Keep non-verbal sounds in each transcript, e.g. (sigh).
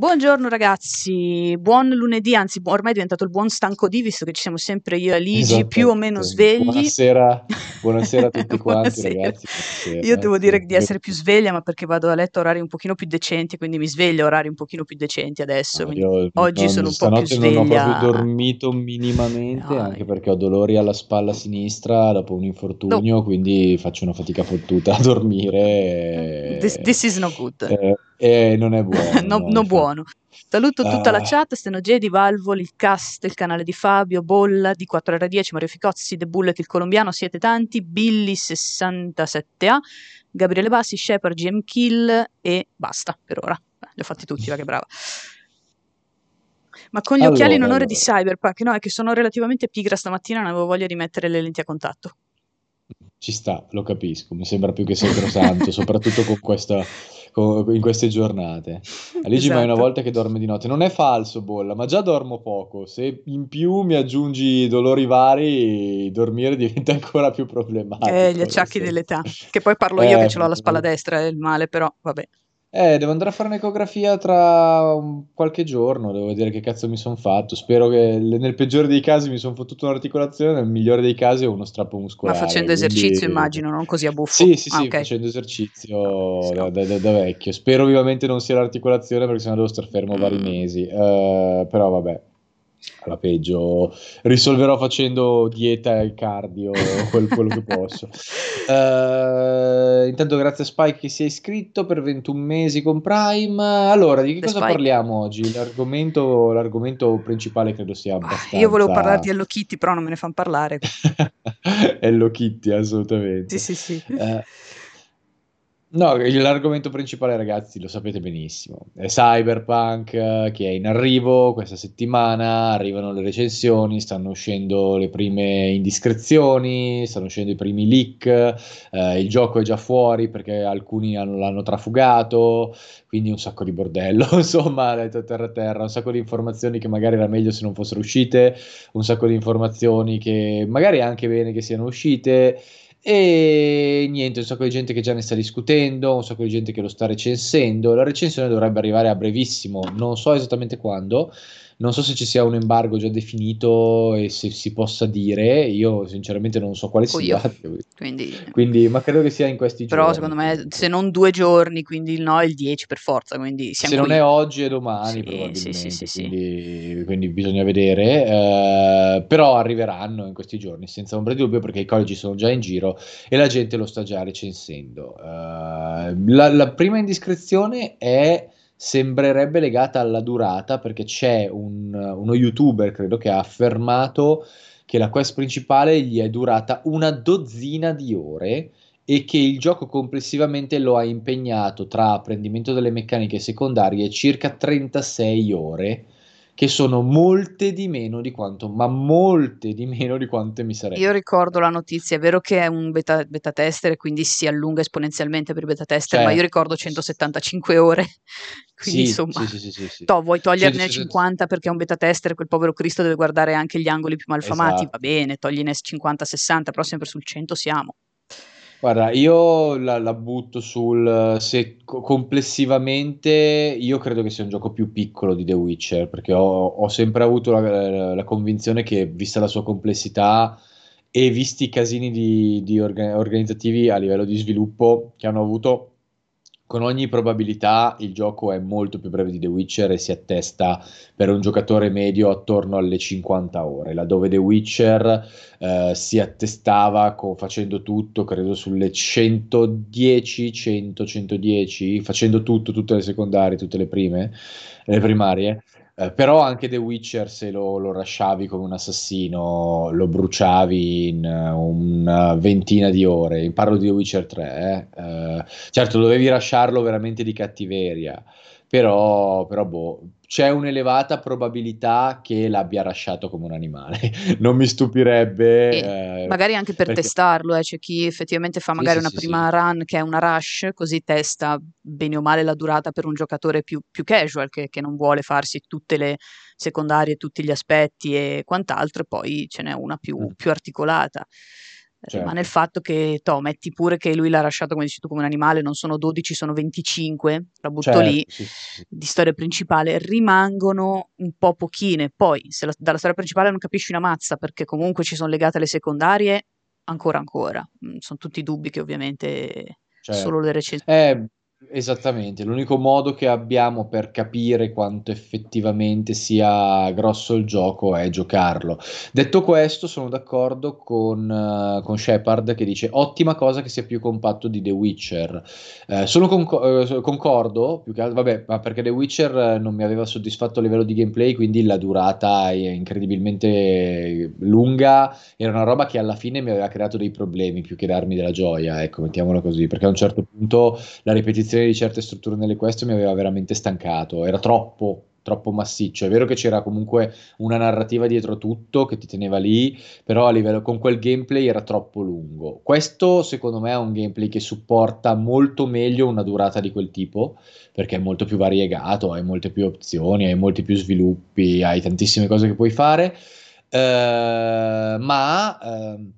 Buongiorno ragazzi, buon lunedì, anzi ormai è diventato il buon stanco di visto che ci siamo sempre io e Ligi Esatto, più o meno svegli. Buonasera, buonasera a (laughs) tutti quanti ragazzi. buonasera, Io devo dire di essere più sveglia, ma perché vado a letto a orari un pochino più decenti, quindi mi sveglio a orari un pochino più decenti adesso. No, quindi io oggi non- sono un po' più stanotte non ho sveglia. proprio dormito minimamente, No, anche perché ho dolori alla spalla sinistra dopo un infortunio, quindi faccio una fatica fottuta a dormire. This, this is no good. e, e non è buono. no, (laughs) no, no infatti. buono. Saluto tutta la Ah. chat, Stenogedi, Valvoli, il cast, il canale di Fabio, Bolla, di 4R10, Mario Ficozzi, The Bullet, il colombiano, siete tanti, Billy67A, Gabriele Bassi, Shepard, GM Kill e basta per ora. Eh, li ho fatti tutti, va che brava. Ma con gli occhiali in Allora, onore di allora. Cyberpunk, no, è che sono relativamente pigra stamattina, non avevo voglia di mettere le lenti a contatto. Ci sta, lo capisco, mi sembra più che sacrosanto, (laughs) soprattutto con questa, in queste giornate. (laughs) Aligi mai una Esatto. volta che dorme di notte. Non è falso, Bolla, ma già dormo poco. Se in più mi aggiungi dolori vari, dormire diventa ancora più problematico. Eh, gli acciacchi dell'età. Che poi parlo io Eh, che ce l'ho alla spalla destra, è il male, però vabbè. Eh, devo andare a fare un'ecografia tra un- qualche giorno, devo vedere che cazzo mi sono fatto. Spero che nel peggiore dei casi mi sono fottuto un'articolazione, nel migliore dei casi uno strappo Ma muscolare. facendo quindi- esercizio, immagino, non così a buffo. Sì, sì, Ah, sì, ok. facendo esercizio Sì. da, da- da- vecchio. Spero vivamente non sia l'articolazione perché sennò devo star fermo vari Mm. mesi. Eh, però vabbè, alla peggio risolverò facendo dieta e cardio, quel- quello che posso. (laughs) Eh, intanto grazie a Spike che si è iscritto per 21 mesi con Prime. Allora, di che The cosa Spike. parliamo oggi? L'argomento, l'argomento principale credo sia Ah, abbastanza... Io volevo parlare di Hello Kitty, però non me ne fanno parlare. (laughs) Hello Kitty, assolutamente. Sì, sì, sì. Eh, no, l'argomento principale, ragazzi, lo sapete benissimo. È Cyberpunk eh, che è in arrivo questa settimana. Arrivano le recensioni, stanno uscendo le prime indiscrezioni, stanno uscendo i primi leak. eh, il gioco è già fuori perché alcuni hanno- l'hanno trafugato. Quindi un sacco di bordello, (laughs) insomma, letto terra terra, un sacco di informazioni che magari era meglio se non fossero uscite, un sacco di informazioni che magari è anche bene che siano uscite. E niente, un sacco di gente che già ne sta discutendo, un sacco di gente che lo sta recensendo. La recensione dovrebbe arrivare a brevissimo, non so esattamente quando. Non so se ci sia un embargo già definito e se si possa dire. Io sinceramente non so quale sia. (laughs) Quindi, Quindi, ma credo che sia in questi però giorni. secondo me, se non due giorni, quindi il no è il 10 per forza. Quindi Se non qui. è oggi è domani, Sì, probabilmente. sì, sì, sì, sì. Quindi, quindi bisogna vedere. eh, però arriveranno in questi giorni, senza ombra di dubbio, perché i collegi sono già in giro e la gente lo sta già recensendo. Eh, la, la prima indiscrezione è. Sembrerebbe legata alla durata perché c'è un- uno youtuber, credo, che ha affermato che la quest principale gli è durata una dozzina di ore e che il gioco complessivamente lo ha impegnato tra apprendimento delle meccaniche secondarie circa 36 ore, che sono molte di meno di quanto, ma molte di meno di quante mi sarebbe. Io ricordo la notizia, è vero che è un beta, beta tester quindi si allunga esponenzialmente per i beta tester, ma io Certo. ricordo 175 ore. (laughs) Quindi Sì, insomma, sì, sì, sì, sì, to, vuoi toglierne 160 50 perché è un beta tester, quel povero Cristo deve guardare anche gli angoli più malfamati, Esatto. va bene, togliene 50-60, però sempre sul 100 siamo. Guarda, io la, la butto sul se co- complessivamente io credo che sia un gioco più piccolo di The Witcher, perché ho, ho sempre avuto la, la- la convinzione che, vista la sua complessità e visti i casini di, di orga- organizzativi a livello di sviluppo che hanno avuto, con ogni probabilità il gioco è molto più breve di The Witcher e si attesta per un giocatore medio attorno alle 50 ore, laddove The Witcher eh, si attestava co- facendo tutto, credo sulle 110, 100, 110, facendo tutto, tutte le secondarie, tutte le prime, le primarie. Eh, però anche The Witcher, se lo, lo rasciavi come un assassino, lo bruciavi in eh, una ventina di ore. Parlo di The Witcher 3, eh. Eh, certo, dovevi rasciarlo veramente di cattiveria, però, però boh, c'è un'elevata probabilità che l'abbia rasciato come un animale. (laughs) Non mi stupirebbe. Eh, magari anche per perché- testarlo, eh, c'è chi effettivamente fa Sì, magari sì, una sì, prima run che è una rush, così testa bene o male la durata per un giocatore più, più casual che, che non vuole farsi tutte le secondarie, tutti gli aspetti e quant'altro, e poi ce n'è una più, Mm. più articolata. Certo. rimane il fatto che, to, metti pure che lui l'ha lasciato, come dici tu, come un animale, non sono 12, sono 25, la butto certo, lì, sì, sì. di storia principale, rimangono un po' pochine. Poi, se la, dalla storia principale non capisci una mazza, perché comunque ci sono legate le secondarie, ancora ancora. Mm, sono tutti dubbi che ovviamente certo. solo le recensioni... Eh, Esattamente, l'unico modo che abbiamo per capire quanto effettivamente sia grosso il gioco è giocarlo. Detto questo, sono d'accordo con, uh, con Shepard che dice ottima cosa che sia più compatto di The Witcher. Eh, sono conc- eh, concordo, più che altro, vabbè, ma perché The Witcher non mi aveva soddisfatto a livello di gameplay, quindi la durata è incredibilmente lunga, era una roba che alla fine mi aveva creato dei problemi più che darmi della gioia, ecco, mettiamolo così, perché a un certo punto la ripetizione l'introduzione di certe strutture nelle quest mi aveva veramente stancato, era troppo troppo massiccio. È vero che c'era comunque una narrativa dietro tutto che ti teneva lì, però a livello con quel gameplay era troppo lungo. Questo secondo me è un gameplay che supporta molto meglio una durata di quel tipo, perché è molto più variegato, hai molte più opzioni, hai molti più sviluppi, hai tantissime cose che puoi fare. Uh, ma uh,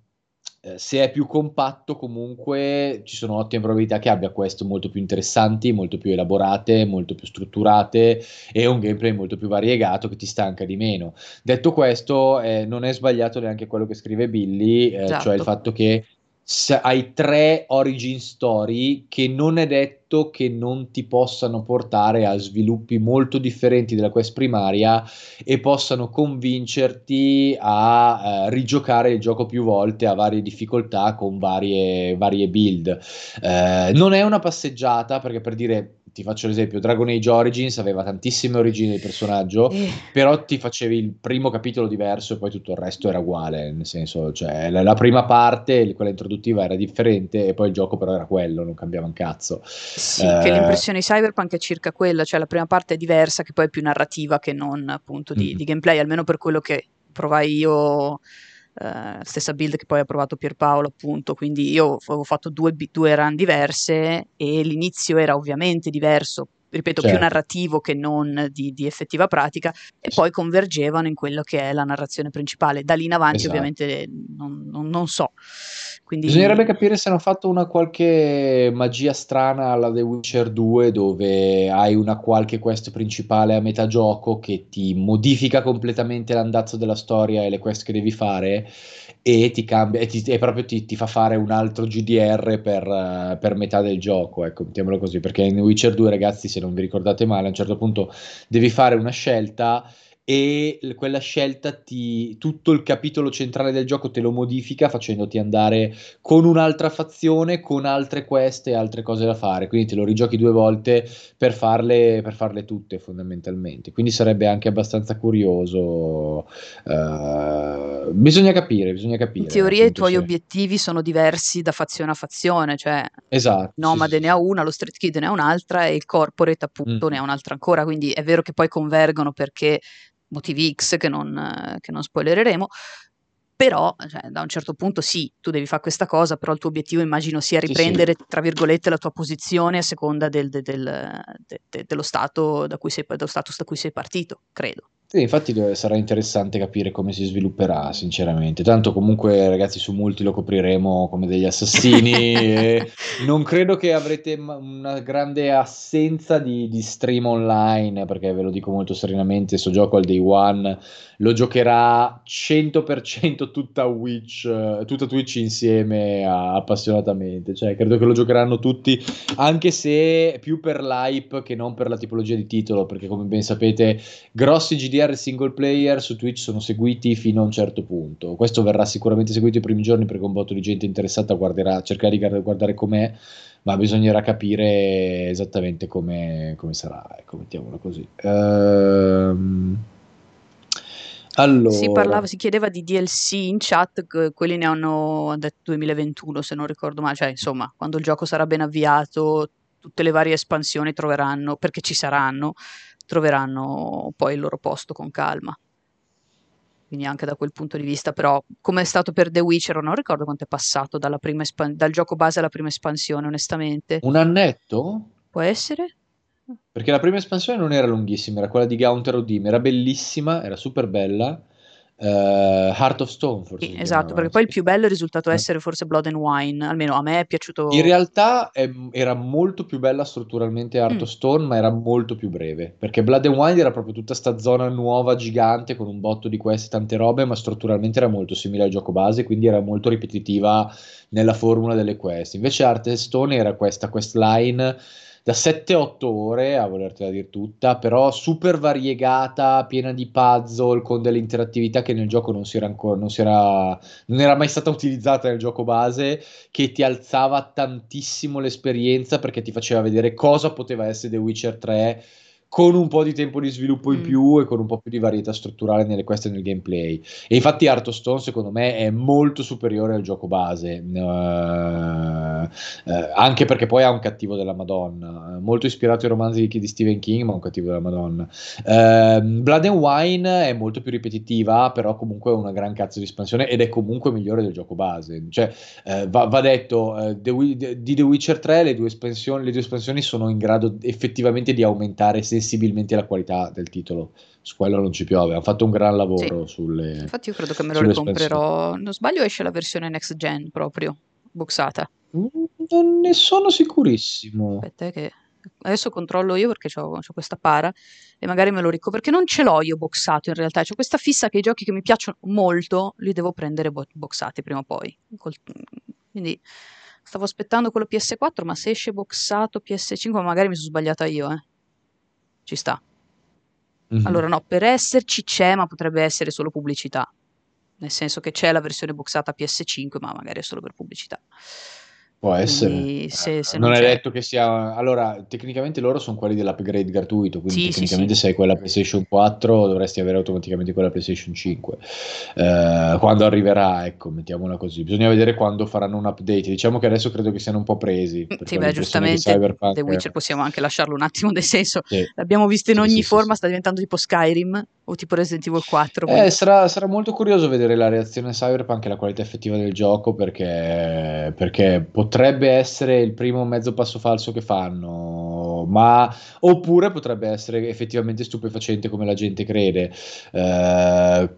eh, se è più compatto comunque ci sono ottime probabilità che abbia quest molto più interessanti, molto più elaborate, molto più strutturate e un gameplay molto più variegato che ti stanca di meno. Detto questo, eh, non è sbagliato neanche quello che scrive Billy, eh, esatto. cioè il fatto che hai tre origin story che non è detto che non ti possano portare a sviluppi molto differenti della quest primaria e possano convincerti a uh, rigiocare il gioco più volte a varie difficoltà con varie, varie build. Uh, non è una passeggiata perché per dire ti faccio l'esempio, Dragon Age Origins aveva tantissime origini del personaggio, eh. però ti facevi il primo capitolo diverso e poi tutto il resto era uguale, nel senso, cioè la, la prima parte, quella introduttiva era differente e poi il gioco però era quello, non cambiava un cazzo. Sì, eh, che l'impressione di Cyberpunk è circa quella, cioè la prima parte è diversa che poi è più narrativa che non appunto di, mm. di gameplay, almeno per quello che provai io Uh, stessa build che poi ha provato Pierpaolo appunto quindi io avevo fatto due, due run diverse e l'inizio era ovviamente diverso ripeto certo. più narrativo che non di, di, effettiva pratica e poi convergevano in quello che è la narrazione principale da lì in avanti esatto. ovviamente non, non, non so quindi... Bisognerebbe capire se hanno fatto una qualche magia strana alla The Witcher 2 dove hai una qualche quest principale a metà gioco che ti modifica completamente l'andazzo della storia e le quest che devi fare e ti cambia e, ti, e proprio ti, ti, fa fare un altro GDR per, uh, per, metà del gioco, ecco, mettiamolo così, perché in Witcher 2 ragazzi se non vi ricordate male a un certo punto devi fare una scelta e quella scelta ti, tutto il capitolo centrale del gioco te lo modifica facendoti andare con un'altra fazione, con altre quest e altre cose da fare, quindi te lo rigiochi due volte per farle, per farle tutte fondamentalmente, quindi sarebbe anche abbastanza curioso. Uh, bisogna capire, bisogna capire. In teoria i tuoi se... obiettivi sono diversi da fazione a fazione, cioè esatto, Nomade sì, ne ha una, lo Street Kid ne ha un'altra e il Corporate appunto mm. ne ha un'altra ancora, quindi è vero che poi convergono perché motivi X che non, che non spoilereremo, però cioè, da un certo punto sì, tu devi fare questa cosa, però il tuo obiettivo immagino sia riprendere, sì, sì. tra virgolette, la tua posizione a seconda del, del, del, dello, stato da cui sei, dello status da cui sei partito, credo. Sì, infatti sarà interessante capire come si svilupperà, sinceramente. Tanto comunque, ragazzi, su Multi lo copriremo come degli assassini (laughs) non credo che avrete una grande assenza di, di, stream online, perché ve lo dico molto serenamente, sto gioco al day one lo giocherà 100% tutta Twitch, tutta Twitch insieme appassionatamente. Cioè, credo che lo giocheranno tutti, anche se più per l'hype che non per la tipologia di titolo, perché come ben sapete, grossi GDR single player su Twitch sono seguiti fino a un certo punto. Questo verrà sicuramente seguito i primi giorni perché un botto di gente interessata guarderà, cercherà di guardare com'è ma bisognerà capire esattamente come, come sarà, ecco, mettiamolo così. Ehm, allora. Si, parlava, si chiedeva di DLC in chat, quelli ne hanno detto 2021 se non ricordo male, cioè insomma quando il gioco sarà ben avviato tutte le varie espansioni troveranno, perché ci saranno, troveranno poi il loro posto con calma. Quindi anche da quel punto di vista, però come è stato per The Witcher, non ricordo quanto è passato espan- dal gioco base alla prima espansione, onestamente. Un annetto? Può essere? Perché la prima espansione non era lunghissima, era quella di Gaunter Odim, era bellissima, era super bella. Uh, Heart of Stone forse. Sì, esatto, perché poi il più bello è risultato eh. essere forse Blood and Wine, almeno a me è piaciuto. In realtà è, era molto più bella strutturalmente Heart mm. of Stone, ma era molto più breve, perché Blood and Wine era proprio tutta sta zona nuova, gigante, con un botto di queste tante robe, ma strutturalmente era molto simile al gioco base, quindi era molto ripetitiva nella formula delle quest. Invece Heart of Stone era questa quest line da 7-8 ore, a volertela dire tutta, però super variegata, piena di puzzle, con delle interattività che nel gioco non si era ancora, non, si era, non era mai stata utilizzata nel gioco base, che ti alzava tantissimo l'esperienza perché ti faceva vedere cosa poteva essere The Witcher 3 con un po' di tempo di sviluppo in mm. più e con un po' più di varietà strutturale nelle quest e nel gameplay. E infatti Art of Stone secondo me è molto superiore al gioco base, uh, uh, anche perché poi ha un cattivo della Madonna, molto ispirato ai romanzi di, Stephen King, ma un cattivo della Madonna. Uh, Blood and Wine è molto più ripetitiva, però comunque è una gran cazzo di espansione ed è comunque migliore del gioco base. Cioè, va, va, detto, The, di The Witcher 3 le due, espansioni, le due espansioni sono in grado effettivamente di aumentare se sensibilmente la qualità del titolo. Su quello non ci piove. Hanno fatto un gran lavoro sì. sulle. Infatti, io credo che me lo ricomprerò. Non sbaglio, esce la versione next gen proprio, boxata. Mm, non ne sono sicurissimo. Aspetta, eh, che adesso controllo io perché ho questa para e magari me lo ricco perché non ce l'ho io boxato in realtà. C'ho questa fissa che i giochi che mi piacciono molto li devo prendere bo- boxati prima o poi. Col... Quindi stavo aspettando quello PS4, ma se esce boxato PS5, magari mi sono sbagliata io, eh ci sta. Mm-hmm. Allora no, per esserci c'è, ma potrebbe essere solo pubblicità. Nel senso che c'è la versione boxata PS5, ma magari è solo per pubblicità. Può essere. Se, se non, non è detto che sia. Allora, tecnicamente loro sono quelli dell'upgrade gratuito. Quindi, sì, tecnicamente, sì, se hai quella PlayStation 4, dovresti avere automaticamente quella PlayStation 5. Eh, quando arriverà, ecco, mettiamola così. Bisogna vedere quando faranno un update. Diciamo che adesso credo che siano un po' presi. Sì, beh, giustamente. The Witcher possiamo anche lasciarlo un attimo, nel senso, sì. l'abbiamo visto in ogni forma, sta diventando tipo Skyrim o tipo Resident Evil 4. Eh, sarà, sarà, molto curioso vedere la reazione Cyberpunk e la qualità effettiva del gioco perché, perché potrebbe essere il primo mezzo passo falso che fanno, ma oppure potrebbe essere effettivamente stupefacente come la gente crede. Eh,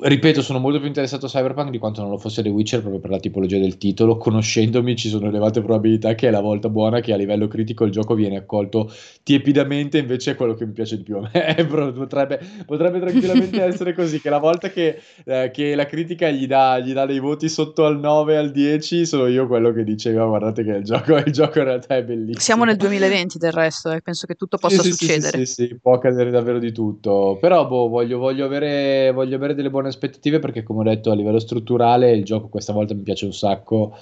ripeto, sono molto più interessato a Cyberpunk di quanto non lo fosse The Witcher proprio per la tipologia del titolo. Conoscendomi, ci sono elevate probabilità che è la volta buona che a livello critico il gioco viene accolto tiepidamente, invece è quello che mi piace di più a me. (laughs) potrebbe, potrebbe, tranquillamente (laughs) essere così: che la volta che, eh, che la critica gli dà, gli dà, dei voti sotto al 9, al 10, sono io quello che diceva: guardate che il gioco, il gioco in realtà è bellissimo. Siamo nel 2020 del resto, eh. penso che tutto possa sì, succedere. Sì, sì, sì, può accadere davvero di tutto. Però boh, voglio, voglio, avere, voglio avere delle buone aspettative perché come ho detto a livello strutturale il gioco questa volta mi piace un sacco.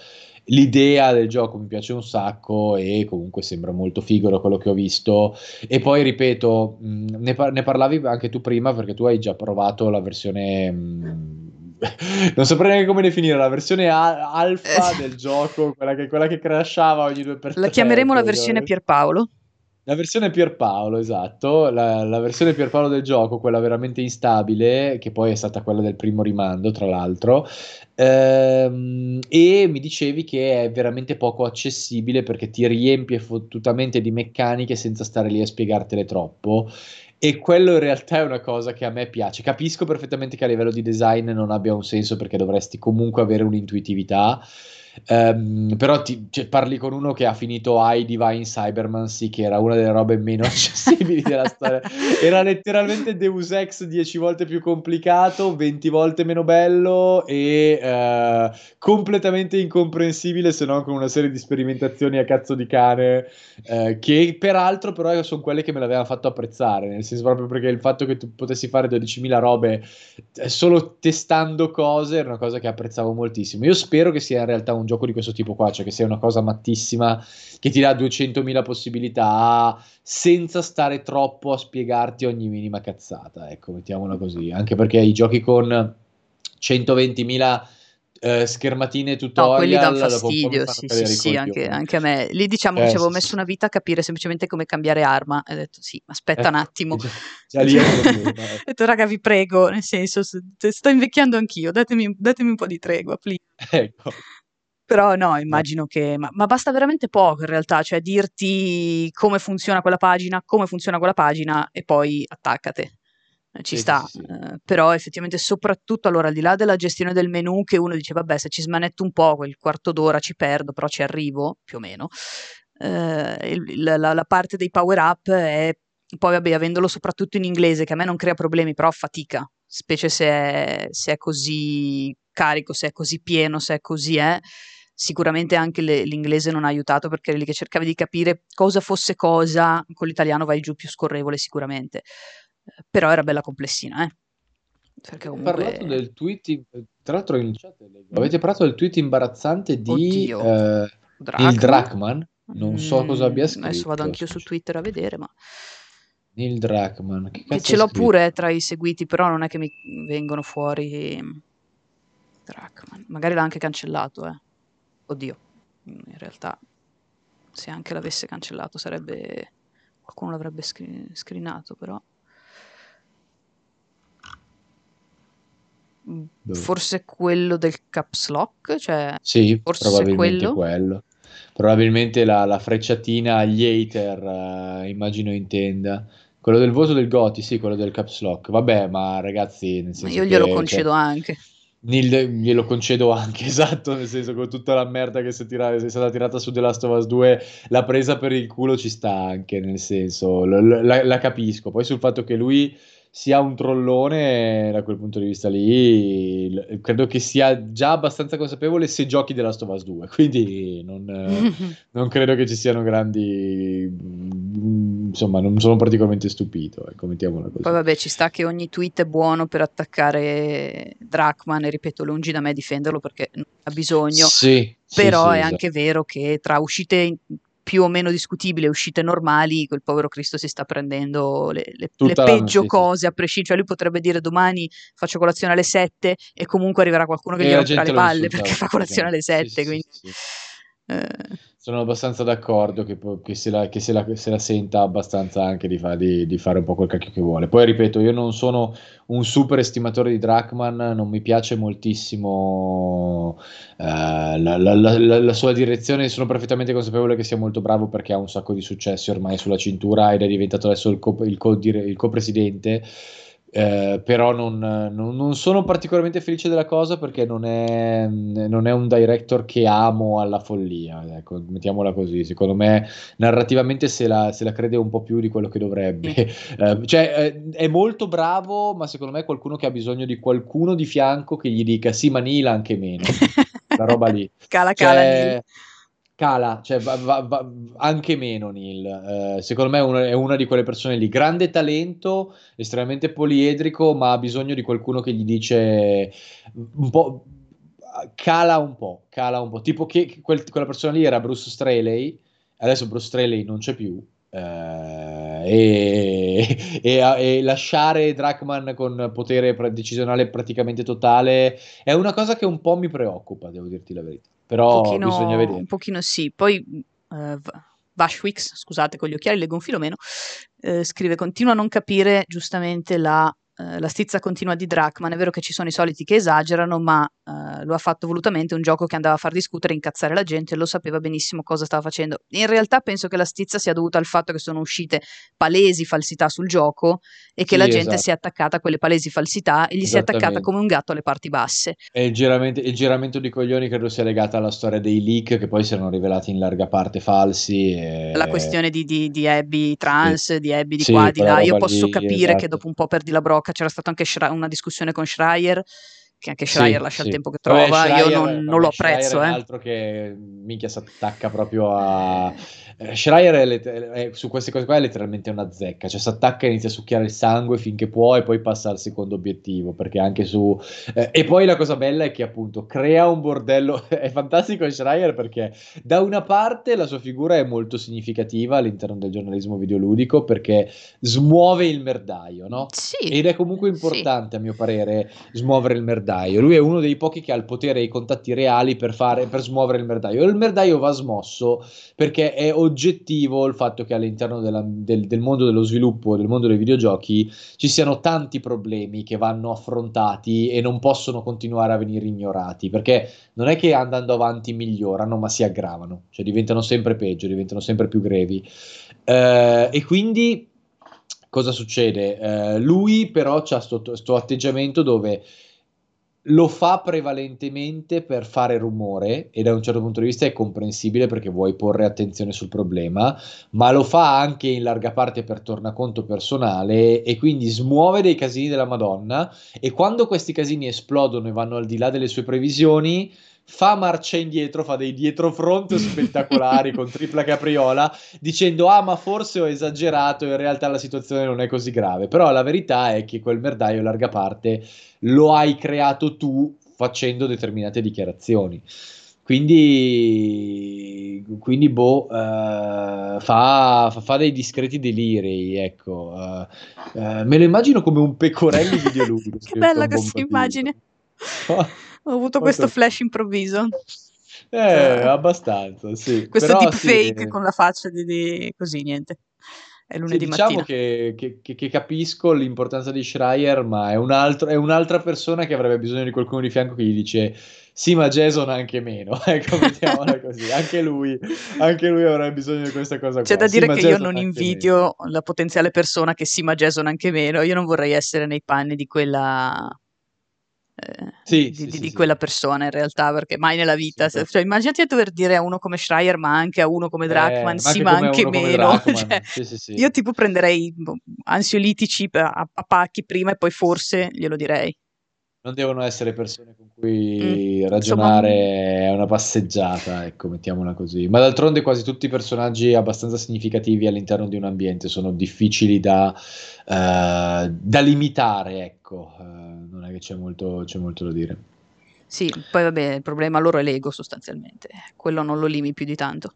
L'idea del gioco mi piace un sacco e comunque sembra molto figo da quello che ho visto. E poi ripeto ne, par- ne, parlavi anche tu prima perché tu hai già provato la versione (laughs) non saprei neanche come definire la versione a- alfa eh. del gioco quella che, quella che crashava ogni due per la chiameremo la versione Pierpaolo la versione Pierpaolo, esatto, la, la, versione Pierpaolo del gioco, quella veramente instabile, che poi è stata quella del primo rimando, tra l'altro, ehm, e mi dicevi che è veramente poco accessibile perché ti riempie fottutamente di meccaniche senza stare lì a spiegartele troppo. E quello in realtà è una cosa che a me piace. Capisco perfettamente che a livello di design non abbia un senso perché dovresti comunque avere un'intuitività Um, però ti, cioè, parli con uno che ha finito I Divine Cybermancy, che era una delle robe meno (laughs) accessibili della storia. Era letteralmente Deus Ex 10 volte più complicato, 20 volte meno bello e uh, completamente incomprensibile se non con una serie di sperimentazioni a cazzo di cane, uh, che peraltro però sono quelle che me l'avevano fatto apprezzare, nel senso proprio perché il fatto che tu potessi fare 12.000 robe eh, solo testando cose era una cosa che apprezzavo moltissimo. Io spero che sia in realtà un un gioco di questo tipo qua, cioè che sia una cosa mattissima che ti dà 200.000 possibilità senza stare troppo a spiegarti ogni minima cazzata, ecco, mettiamola così, anche perché i giochi con 120.000 eh, schermatine tutorial no, quelli danno fastidio sì, sì, sì anche, anche, a me. Lì diciamo eh, che ci avevo messo una vita a capire semplicemente come cambiare arma. E ho detto sì aspetta eh, un attimo. già, già lì (laughs) ho detto raga vi prego nel senso sto invecchiando anch'io datemi, datemi un po' di tregua please. (laughs) ecco però no, immagino che... Ma, ma, basta veramente poco in realtà, cioè dirti come funziona quella pagina, come funziona quella pagina e poi attaccate. ci sì, sta, sì. Eh, però effettivamente soprattutto allora al di là della gestione del menu che uno dice vabbè se ci smanetto un po' quel quarto d'ora ci perdo però ci arrivo più o meno, eh, la, la, la, parte dei power up è poi vabbè avendolo soprattutto in inglese che a me non crea problemi però fatica, specie se è, se è così carico, se è così pieno, se è così è. Eh, sicuramente anche le, l'inglese non ha aiutato perché eri lì che cercavi di capire cosa fosse cosa, con l'italiano vai giù più scorrevole sicuramente però era bella complessina, eh. Perché comunque... parlato del tweet, tra l'altro in chat avete parlato del tweet imbarazzante di eh, Drachman. Druckmann, non so cosa abbia scritto. Adesso vado anch'io su Twitter a vedere, ma... Neil Druckmann, che, che ce l'ho pure tra i seguiti, però non è che mi vengono fuori Druckmann. Magari l'ha anche cancellato, eh. Oddio, in realtà se anche l'avesse cancellato sarebbe... qualcuno l'avrebbe screen- screenato, però... forse quello del caps lock, cioè sì, forse probabilmente quello. quello. Probabilmente la, la, frecciatina agli hater, uh, immagino intenda. Quello del voto del Goti, sì, quello del caps lock. Vabbè, ma ragazzi, senso io glielo che, concedo cioè, anche. Nil, glielo concedo anche, (laughs) esatto, nel senso con tutta la merda che si è, tirata, è stata tirata su The Last of Us 2, la presa per il culo ci sta anche, nel senso, la, la, la capisco. Poi sul fatto che lui sia un trollone da quel punto di vista lì credo che sia già abbastanza consapevole se giochi della Stovas 2 quindi non, (laughs) non, credo che ci siano grandi insomma non sono particolarmente stupito ecco mettiamola così. Poi vabbè ci sta che ogni tweet è buono per attaccare Drachman e ripeto lungi da me difenderlo perché ha bisogno. Sì, però sì, è esatto. anche vero che tra uscite più o meno discutibili, uscite normali, quel povero Cristo si sta prendendo le, le, le peggio sì, cose, sì. a prescindere, cioè lui potrebbe dire domani faccio colazione alle 7 e comunque arriverà qualcuno che gli romperà le palle perché fa colazione alle 7, sì, quindi... Eh, sono abbastanza d'accordo che, che, se, la, che se, la, se, la, senta abbastanza anche di, fa, di, di, fare un po' quel cacchio che vuole. Poi ripeto, io non sono un super estimatore di Drachman, non mi piace moltissimo uh, la, la, sua direzione, sono perfettamente consapevole che sia molto bravo perché ha un sacco di successi ormai sulla cintura ed è diventato adesso il, co, il, il co-presidente eh, però non, non, non, sono particolarmente felice della cosa perché non è, non è, un director che amo alla follia, ecco, mettiamola così. Secondo me, narrativamente se la, se la crede un po' più di quello che dovrebbe. (laughs) Eh, cioè, eh, è molto bravo, ma secondo me è qualcuno che ha bisogno di qualcuno di fianco che gli dica sì, ma Nila anche meno. (laughs) la roba lì. Cala, cala, cioè, cala, cioè va, va, va, anche meno Neil. Eh, secondo me è una, è una, di quelle persone lì, grande talento, estremamente poliedrico, ma ha bisogno di qualcuno che gli dice un po', cala un po', cala un po'. Tipo che quel, quella persona lì era Bruce Straley, adesso Bruce Straley non c'è più. Eh, e, e, e, lasciare Drachman con potere decisionale praticamente totale è una cosa che un po' mi preoccupa, devo dirti la verità però pochino, bisogna vedere. Un pochino sì, poi uh, Vashwix, scusate con gli occhiali, leggo un filo meno, uh, scrive continua a non capire giustamente la Uh, la stizza continua di Drachman. È vero che ci sono i soliti che esagerano, ma uh, lo ha fatto volutamente un gioco che andava a far discutere, incazzare la gente e lo sapeva benissimo cosa stava facendo. In realtà penso che la stizza sia dovuta al fatto che sono uscite palesi falsità sul gioco e che sì, la gente esatto. si è attaccata a quelle palesi falsità e gli si è attaccata come un gatto alle parti basse. E il giramento, il giramento di coglioni credo sia legato alla storia dei leak che poi si erano rivelati in larga parte falsi. E... La questione di, di, di Abby trans, sì. di Abby di sì, qua, di là. Io posso lì, capire esatto. che dopo un po' perdi la brocca Rock, c'era stata anche Schra- una discussione con Schreier che anche Schreier sì, lascia sì. il tempo che trova, Vabbè, io non, non lo apprezzo. È un altro che minchia si attacca proprio a eh, Schreier è, è, su queste cose qua è letteralmente una zecca, cioè si attacca e inizia a succhiare il sangue finché può e poi passa al secondo obiettivo, perché anche su... Eh, e poi la cosa bella è che appunto crea un bordello, (laughs) è fantastico Schreier perché da una parte la sua figura è molto significativa all'interno del giornalismo videoludico perché smuove il merdaio, no? Sì. Ed è comunque importante sì. a mio parere smuovere il merdaio, lui è uno dei pochi che ha il potere e i contatti reali per, fare, per smuovere il merdaio, e il merdaio va smosso perché è oggettivo il fatto che all'interno della, del, del, mondo dello sviluppo, del mondo dei videogiochi, ci siano tanti problemi che vanno affrontati e non possono continuare a venire ignorati, perché non è che andando avanti migliorano, ma si aggravano, cioè diventano sempre peggio, diventano sempre più grevi. Eh, e quindi cosa succede? Eh, lui però ha questo atteggiamento dove lo fa prevalentemente per fare rumore e da un certo punto di vista è comprensibile perché vuoi porre attenzione sul problema, ma lo fa anche in larga parte per tornaconto personale e quindi smuove dei casini della Madonna e quando questi casini esplodono e vanno al di là delle sue previsioni, fa marcia indietro, fa dei dietrofront spettacolari con tripla capriola, dicendo ah ma forse ho esagerato, in realtà la situazione non è così grave, però la verità è che quel merdaio in larga parte lo hai creato tu facendo determinate dichiarazioni. Quindi, quindi boh, uh, fa, fa, dei discreti deliri, ecco. Uh, uh, me lo immagino come un pecorello videoludico. (laughs) che bella questa immagine. (laughs) Ho avuto questo flash improvviso. Eh, cioè, abbastanza, sì. Questo Però, deepfake sì. con la faccia di, di, così, niente. È lunedì sì, diciamo mattina. Che, che, che, capisco l'importanza di Schreier, ma è, un altro, è, un'altra persona che avrebbe bisogno di qualcuno di fianco che gli dice sì, ma Jason anche meno, (laughs) ecco, mettiamola così. Anche lui, anche lui avrebbe bisogno di questa cosa C'è qua. da dire sì, che Jason io non invidio meno. la potenziale persona che sì, ma Jason anche meno. Io non vorrei essere nei panni di quella eh, sì, di, sì, di, sì, di quella persona in realtà, perché mai nella vita, se, cioè, immaginati a dover dire a uno come Schreier, ma anche a uno come Drachman, eh, sì, ma anche meno. (laughs) Cioè, io tipo prenderei boh, ansiolitici a, a pacchi prima e poi forse glielo direi. Non devono essere persone con cui mm, ragionare insomma... è una passeggiata, ecco, mettiamola così. Ma d'altronde quasi tutti i personaggi abbastanza significativi all'interno di un ambiente sono difficili da, uh, da limitare, ecco, uh, che c'è molto, c'è molto da dire. Sì, poi vabbè, il problema loro è l'ego sostanzialmente, quello non lo limi più di tanto.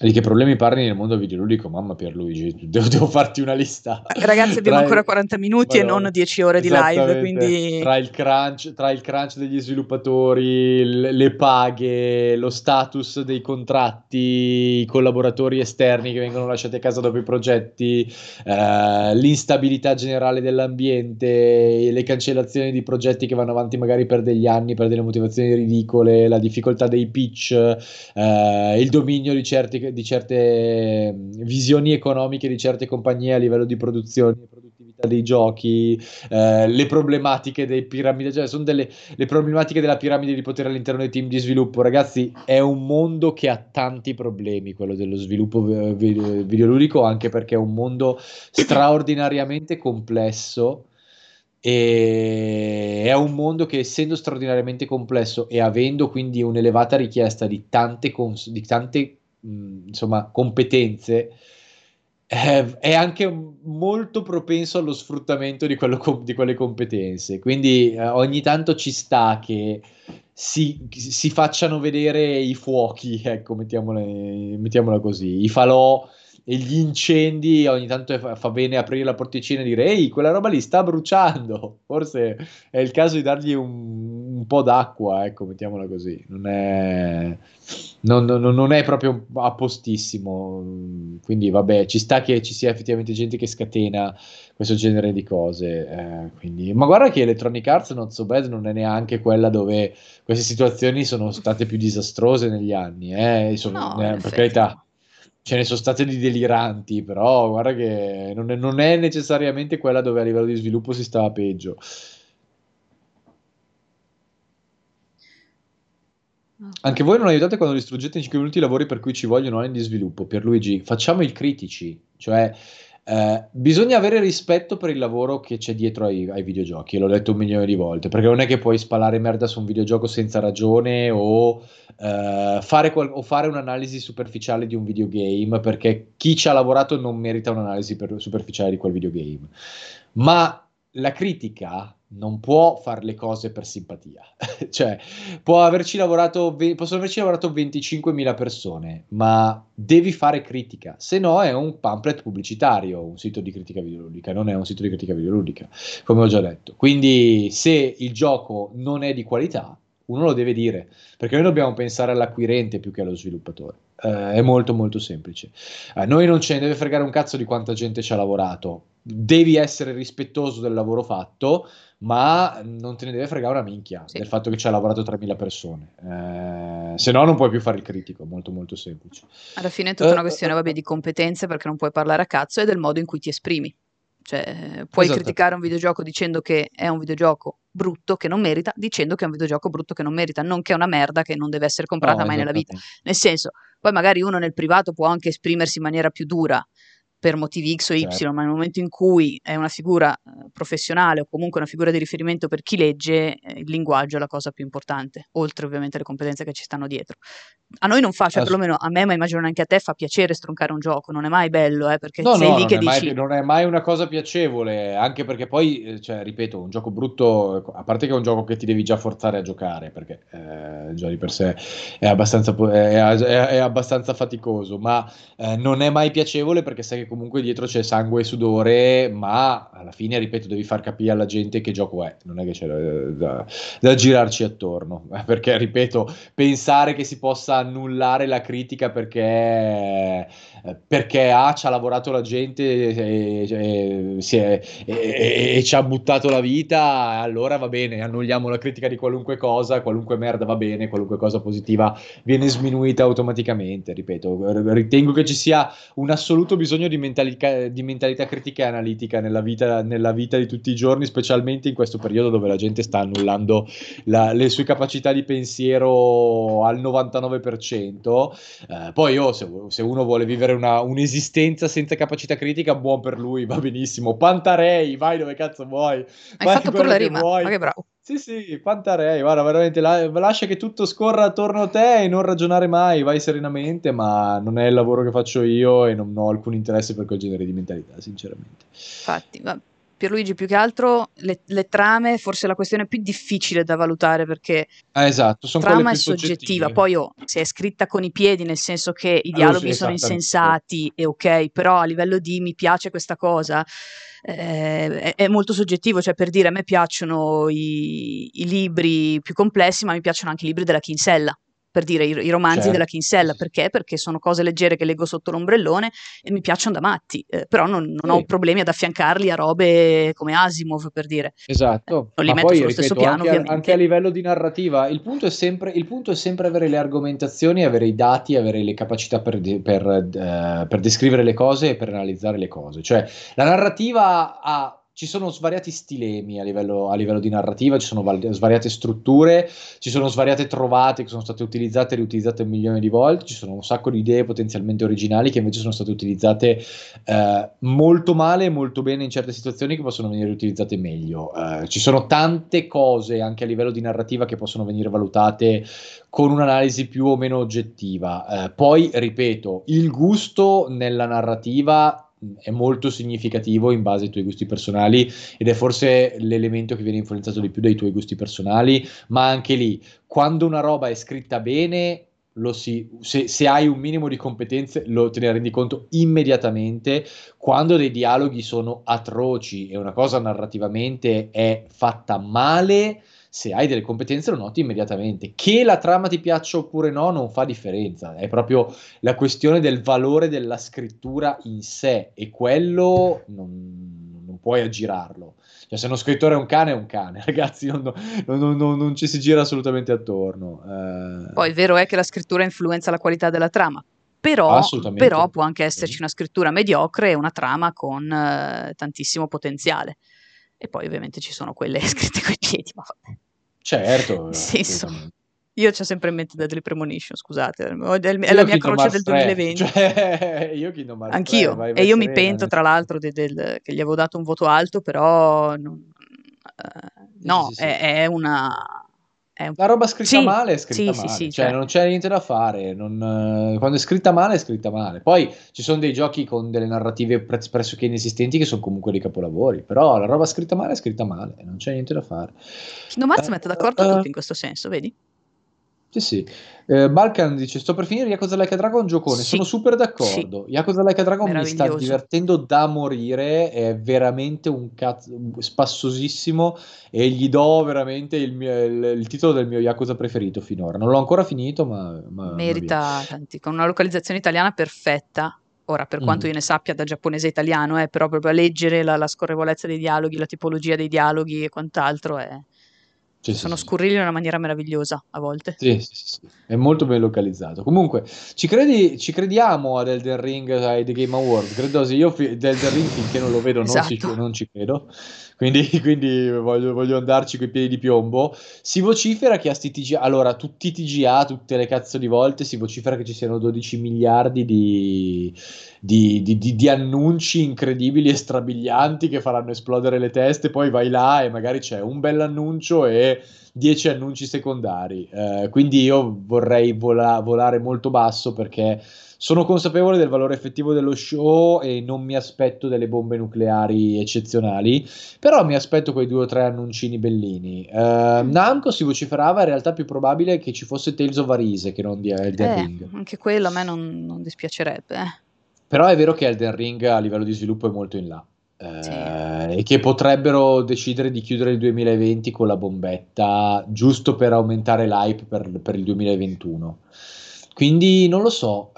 Di che problemi parli nel mondo videoludico? Mamma Pierluigi, (laughs) devo, devo farti una lista. Ragazzi, abbiamo ancora 40 minuti Madonna. e non 10 ore di live, quindi... Tra il, crunch, tra il crunch degli sviluppatori, le paghe, lo status dei contratti, i collaboratori esterni che vengono lasciati a casa dopo i progetti, eh, l'instabilità generale dell'ambiente, le cancellazioni di progetti che vanno avanti magari per degli anni per delle motivazioni ridicole, la difficoltà dei pitch, eh, il dominio di certi di certe mm, visioni economiche di certe compagnie a livello di produzione e produttività dei giochi, eh, le problematiche dei piramidi, cioè sono delle le problematiche della piramide di potere all'interno dei team di sviluppo. Ragazzi, è un mondo che ha tanti problemi, quello dello sviluppo eh, videoludico, anche perché è un mondo straordinariamente complesso. E è un mondo che essendo straordinariamente complesso e avendo quindi un'elevata richiesta di tante, cons- di tante insomma, competenze, eh, è anche molto propenso allo sfruttamento di, quello, di quelle competenze. Quindi eh, ogni tanto ci sta che si, si, facciano vedere i fuochi, ecco, mettiamola, così, i falò e gli incendi ogni tanto fa, bene aprire la porticina e dire ehi quella roba lì sta bruciando forse è il caso di dargli un, un po' d'acqua ecco mettiamola così. Non è, non, non, non è proprio a postissimo. Quindi vabbè ci sta che ci sia effettivamente gente che scatena questo genere di cose eh, quindi, ma guarda che Electronic Arts Not So Bad non è neanche quella dove queste situazioni sono state più disastrose negli anni eh, sono, no, eh, per carità ce ne sono state di deliranti, però guarda che non è, non è, necessariamente quella dove a livello di sviluppo si stava peggio. Anche voi non aiutate quando distruggete in 5 minuti i lavori per cui ci vogliono anni di sviluppo. Pierluigi, facciamo il critici, cioè eh, bisogna avere rispetto per il lavoro che c'è dietro ai, ai, videogiochi, l'ho detto un milione di volte, perché non è che puoi spalare merda su un videogioco senza ragione o, eh, fare, qual- o fare, un'analisi superficiale di un videogame, perché chi ci ha lavorato non merita un'analisi per- superficiale di quel videogame. Ma la critica non può fare le cose per simpatia, (laughs) cioè può averci lavorato, possono averci lavorato 25.000 persone, ma devi fare critica, se no è un pamphlet pubblicitario, un sito di critica videoludica, non è un sito di critica videoludica, come ho già detto. Quindi se il gioco non è di qualità, uno lo deve dire, perché noi dobbiamo pensare all'acquirente più che allo sviluppatore. Eh, è molto molto semplice. A noi non ce ne deve fregare un cazzo di quanta gente ci ha lavorato devi essere rispettoso del lavoro fatto, ma non te ne deve fregare una minchia sì. del fatto che ci ha lavorato 3.000 persone. Eh, se no non puoi più fare il critico, molto molto semplice. Alla fine è tutta una questione vabbè, di competenze perché non puoi parlare a cazzo e del modo in cui ti esprimi. Cioè, puoi esatto. criticare un videogioco dicendo che è un videogioco brutto che non merita, dicendo che è un videogioco brutto che non merita, non che è una merda che non deve essere comprata no, mai nella vita. Nel senso, poi magari uno nel privato può anche esprimersi in maniera più dura, per motivi X o Y, certo. ma nel momento in cui è una figura eh, professionale o comunque una figura di riferimento per chi legge, eh, il linguaggio è la cosa più importante, oltre ovviamente alle competenze che ci stanno dietro. A noi non fa, cioè perlomeno a me, ma immagino anche a te, fa piacere stroncare un gioco, non è mai bello, eh, perché no, sei no, lì che dici... Mai, non è mai una cosa piacevole, anche perché poi, eh, cioè, ripeto, un gioco brutto, a parte che è un gioco che ti devi già forzare a giocare, perché eh, già di per sé è abbastanza, è, è, è abbastanza faticoso, ma eh, non è mai piacevole perché sai che comunque dietro c'è sangue e sudore, ma alla fine, ripeto, devi far capire alla gente che gioco è, non è che c'è da, da, da girarci attorno, (laughs) perché, ripeto, pensare che si possa annullare la critica perché, perché A ci ha lavorato la gente e, e, e, e, ci ha buttato la vita, allora va bene, annulliamo la critica di qualunque cosa, qualunque merda va bene, qualunque cosa positiva viene sminuita automaticamente, ripeto, ritengo che ci sia un assoluto bisogno di mentalità, di mentalità critica e analitica nella vita, nella vita, di tutti i giorni, specialmente in questo periodo dove la gente sta annullando la, le sue capacità di pensiero al 99%. Eh, poi oh, se, se, uno vuole vivere una, un'esistenza senza capacità critica, buon per lui, va benissimo. Pantarei, vai dove cazzo vuoi. Hai vai fatto pure la rima, vuoi. ma che bravo. Sì, sì, Pantarei, guarda, veramente la, lascia che tutto scorra attorno a te e non ragionare mai, vai serenamente, ma non è il lavoro che faccio io e non ho alcun interesse per quel genere di mentalità, sinceramente. Infatti, ma Pierluigi, più che altro le, le, trame, forse la questione più difficile da valutare perché ah, esatto, la trama è soggettiva, poi oh, se è scritta con i piedi, nel senso che i dialoghi allora, sì, sono insensati e ok, però a livello di mi piace questa cosa eh, è, è, molto soggettivo, cioè per dire a me piacciono i, i, libri più complessi, ma mi piacciono anche i libri della Kinsella per dire i, i romanzi certo. della Kinsella, perché? Perché sono cose leggere che leggo sotto l'ombrellone e mi piacciono da matti, eh, però non, non sì. ho problemi ad affiancarli a robe come Asimov, per dire. Esatto. Eh, non li Ma metto poi, sullo ripeto, stesso piano, anche, anche, a livello di narrativa, il punto, sempre, il punto, è sempre, avere le argomentazioni, avere i dati, avere le capacità per, de- per, uh, per descrivere le cose e per analizzare le cose. Cioè, la narrativa ha ci sono svariati stilemi a livello, a livello di narrativa, ci sono val- svariate strutture, ci sono svariate trovate che sono state utilizzate e riutilizzate un milione di volte, ci sono un sacco di idee potenzialmente originali che invece sono state utilizzate eh, molto male e molto bene in certe situazioni che possono venire utilizzate meglio. Eh, ci sono tante cose anche a livello di narrativa che possono venire valutate con un'analisi più o meno oggettiva. Eh, poi, ripeto, il gusto nella narrativa è molto significativo in base ai tuoi gusti personali ed è forse l'elemento che viene influenzato di più dai tuoi gusti personali, ma anche lì, quando una roba è scritta bene, si, se, se, hai un minimo di competenze lo te ne rendi conto immediatamente. Quando dei dialoghi sono atroci e una cosa narrativamente è fatta male se hai delle competenze lo noti immediatamente. Che la trama ti piaccia oppure no non fa differenza, è proprio la questione del valore della scrittura in sé e quello non, non puoi aggirarlo. Cioè, se uno scrittore è un cane, è un cane, (laughs) ragazzi, non, non, non, non ci si gira assolutamente attorno. Eh... Poi il vero è che la scrittura influenza la qualità della trama. Però, però può anche esserci una scrittura mediocre e una trama con eh, tantissimo potenziale. E poi ovviamente ci sono quelle (laughs) scritte coi piedi, ma vabbè. Certo. (laughs) Senso, io ho sempre in mente Deadly Premonition, scusate, è, la mia croce del 2020. (laughs) Cioè, io Kingdom Hearts Anch'io, 3, vai, vai e io mi pento tra l'altro de, del, che gli avevo dato un voto alto, però non, uh, no, sì, sì, è, è, una è un... La roba scritta sì, male è scritta sì, male, sì, cioè certo. non c'è niente da fare, non, quando è scritta male è scritta male. Poi ci sono dei giochi con delle narrative pressoché inesistenti che sono comunque dei capolavori, però la roba scritta male è scritta male, non c'è niente da fare. Kingdom Hearts uh, mette d'accordo uh, tutti in questo senso, vedi? Sì, sì. Eh, Balkan dice: Sto per finire Yakuza Like a Dragon giocone. Sì. Sono super d'accordo. Sì. Yakuza Like a Dragon mi sta divertendo da morire. È veramente un cazzo spassosissimo. E gli do veramente il, mio, il, il, titolo del mio Yakuza preferito finora. Non l'ho ancora finito, ma, ma merita tanti. Con una localizzazione italiana perfetta. Ora, per quanto mm. io ne sappia da giapponese e italiano, eh, però proprio a leggere la, la, scorrevolezza dei dialoghi, la tipologia dei dialoghi e quant'altro è, sì, sono sì, scurrili in una maniera meravigliosa a volte. Sì, sì, sì, è molto ben localizzato. Comunque, ci, credi, ci crediamo ad Elden Ring ai The Game Awards? Credo sì, io fi- Elden Ring finché non lo vedo non, ci, esatto. non ci credo, quindi, (laughs) quindi voglio, voglio, andarci coi piedi di piombo. Si vocifera che a sti TGA, allora tutti i TGA, tutte le cazzo di volte, si vocifera che ci siano 12 miliardi di di, di, di, di, annunci incredibili e strabilianti che faranno esplodere le teste, poi vai là e magari c'è un bell'annuncio e dieci annunci secondari. Eh, quindi io vorrei vola, volare molto basso perché sono consapevole del valore effettivo dello show e non mi aspetto delle bombe nucleari eccezionali, però mi aspetto quei due o tre annuncini bellini. Uh, Namco si vociferava, in realtà più probabile che ci fosse Tales of Arise che non di Elden eh, Ring. Anche quello a me non, non dispiacerebbe. Eh. Però è vero che Elden Ring a livello di sviluppo è molto in là. Eh, sì. E che potrebbero decidere di chiudere il 2020 con la bombetta giusto per aumentare l'hype per, per il 2021. Quindi non lo so,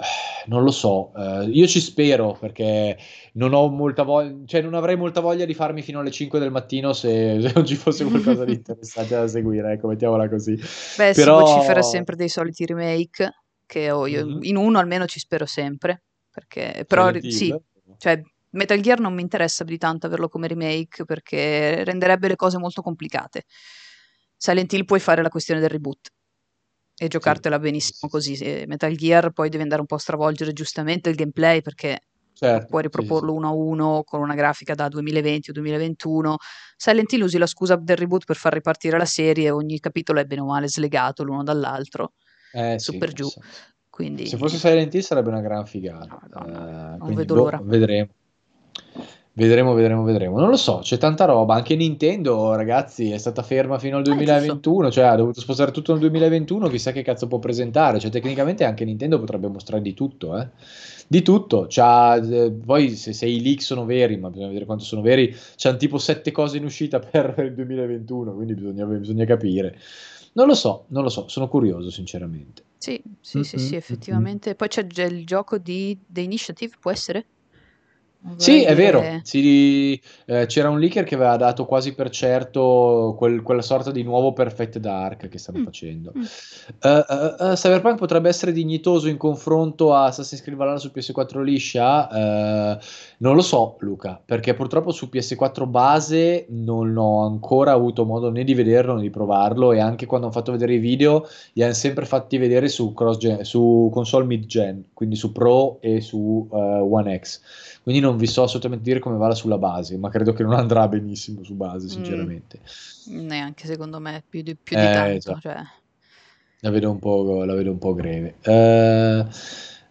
non lo so. Uh, io ci spero perché non ho molta voglia, cioè non avrei molta voglia di farmi fino alle 5 del mattino se, se non ci fosse qualcosa di (laughs) interessante da seguire, ecco, mettiamola così. Beh, Però... si vocifera sempre dei soliti remake, che ho io, mm-hmm. in uno almeno ci spero sempre. Perché, però sì, cioè, Metal Gear non mi interessa più di tanto averlo come remake perché renderebbe le cose molto complicate. Silent Hill puoi fare la questione del reboot e giocartela sì. benissimo così. Metal Gear poi devi andare un po' a stravolgere giustamente il gameplay perché certo, puoi riproporlo sì, uno a uno con una grafica da 2020 o 2021. Silent Hill usi la scusa del reboot per far ripartire la serie, ogni capitolo è bene o male slegato l'uno dall'altro, eh, su per giù. Quindi... Se fosse Silent Hill sarebbe una gran figata. Madonna, uh, non vedo boh, l'ora. Vedremo. Vedremo, vedremo, vedremo. Non lo so, c'è tanta roba. Anche Nintendo, ragazzi, è stata ferma fino al 2021, eh, cioè ha dovuto spostare tutto nel 2021, chissà che cazzo può presentare. Cioè, tecnicamente anche Nintendo potrebbe mostrare di tutto, eh. Di tutto. C'ha, eh, poi se, se, i leak sono veri, ma bisogna vedere quanto sono veri, c'hanno tipo sette cose in uscita per il 2021, quindi bisogna, bisogna capire. Non lo so, non lo so, sono curioso sinceramente. Sì, sì, sì, sì, effettivamente. Poi c'è il gioco di The Initiative, può essere? Sì, è vero. Si, eh, c'era un leaker che aveva dato quasi per certo quel- quella sorta di nuovo Perfect Dark che stanno Mm, facendo. mm. Eh, eh, eh, Cyberpunk potrebbe essere dignitoso in confronto a Assassin's Creed Valhalla su PS4 liscia? Non lo so, Luca, perché purtroppo su PS4 base non ho ancora avuto modo né di vederlo né di provarlo e anche quando ho fatto vedere i video li hanno sempre fatti vedere su, cross-gen- su console mid-gen, quindi su Pro e su One X quindi non vi so assolutamente dire come vada sulla base, ma credo che non andrà benissimo su base, mm. sinceramente. Mm, neanche secondo me, più di, più di eh, tanto. Esatto. Cioè. La, vedo un po', la vedo un po' greve. Uh,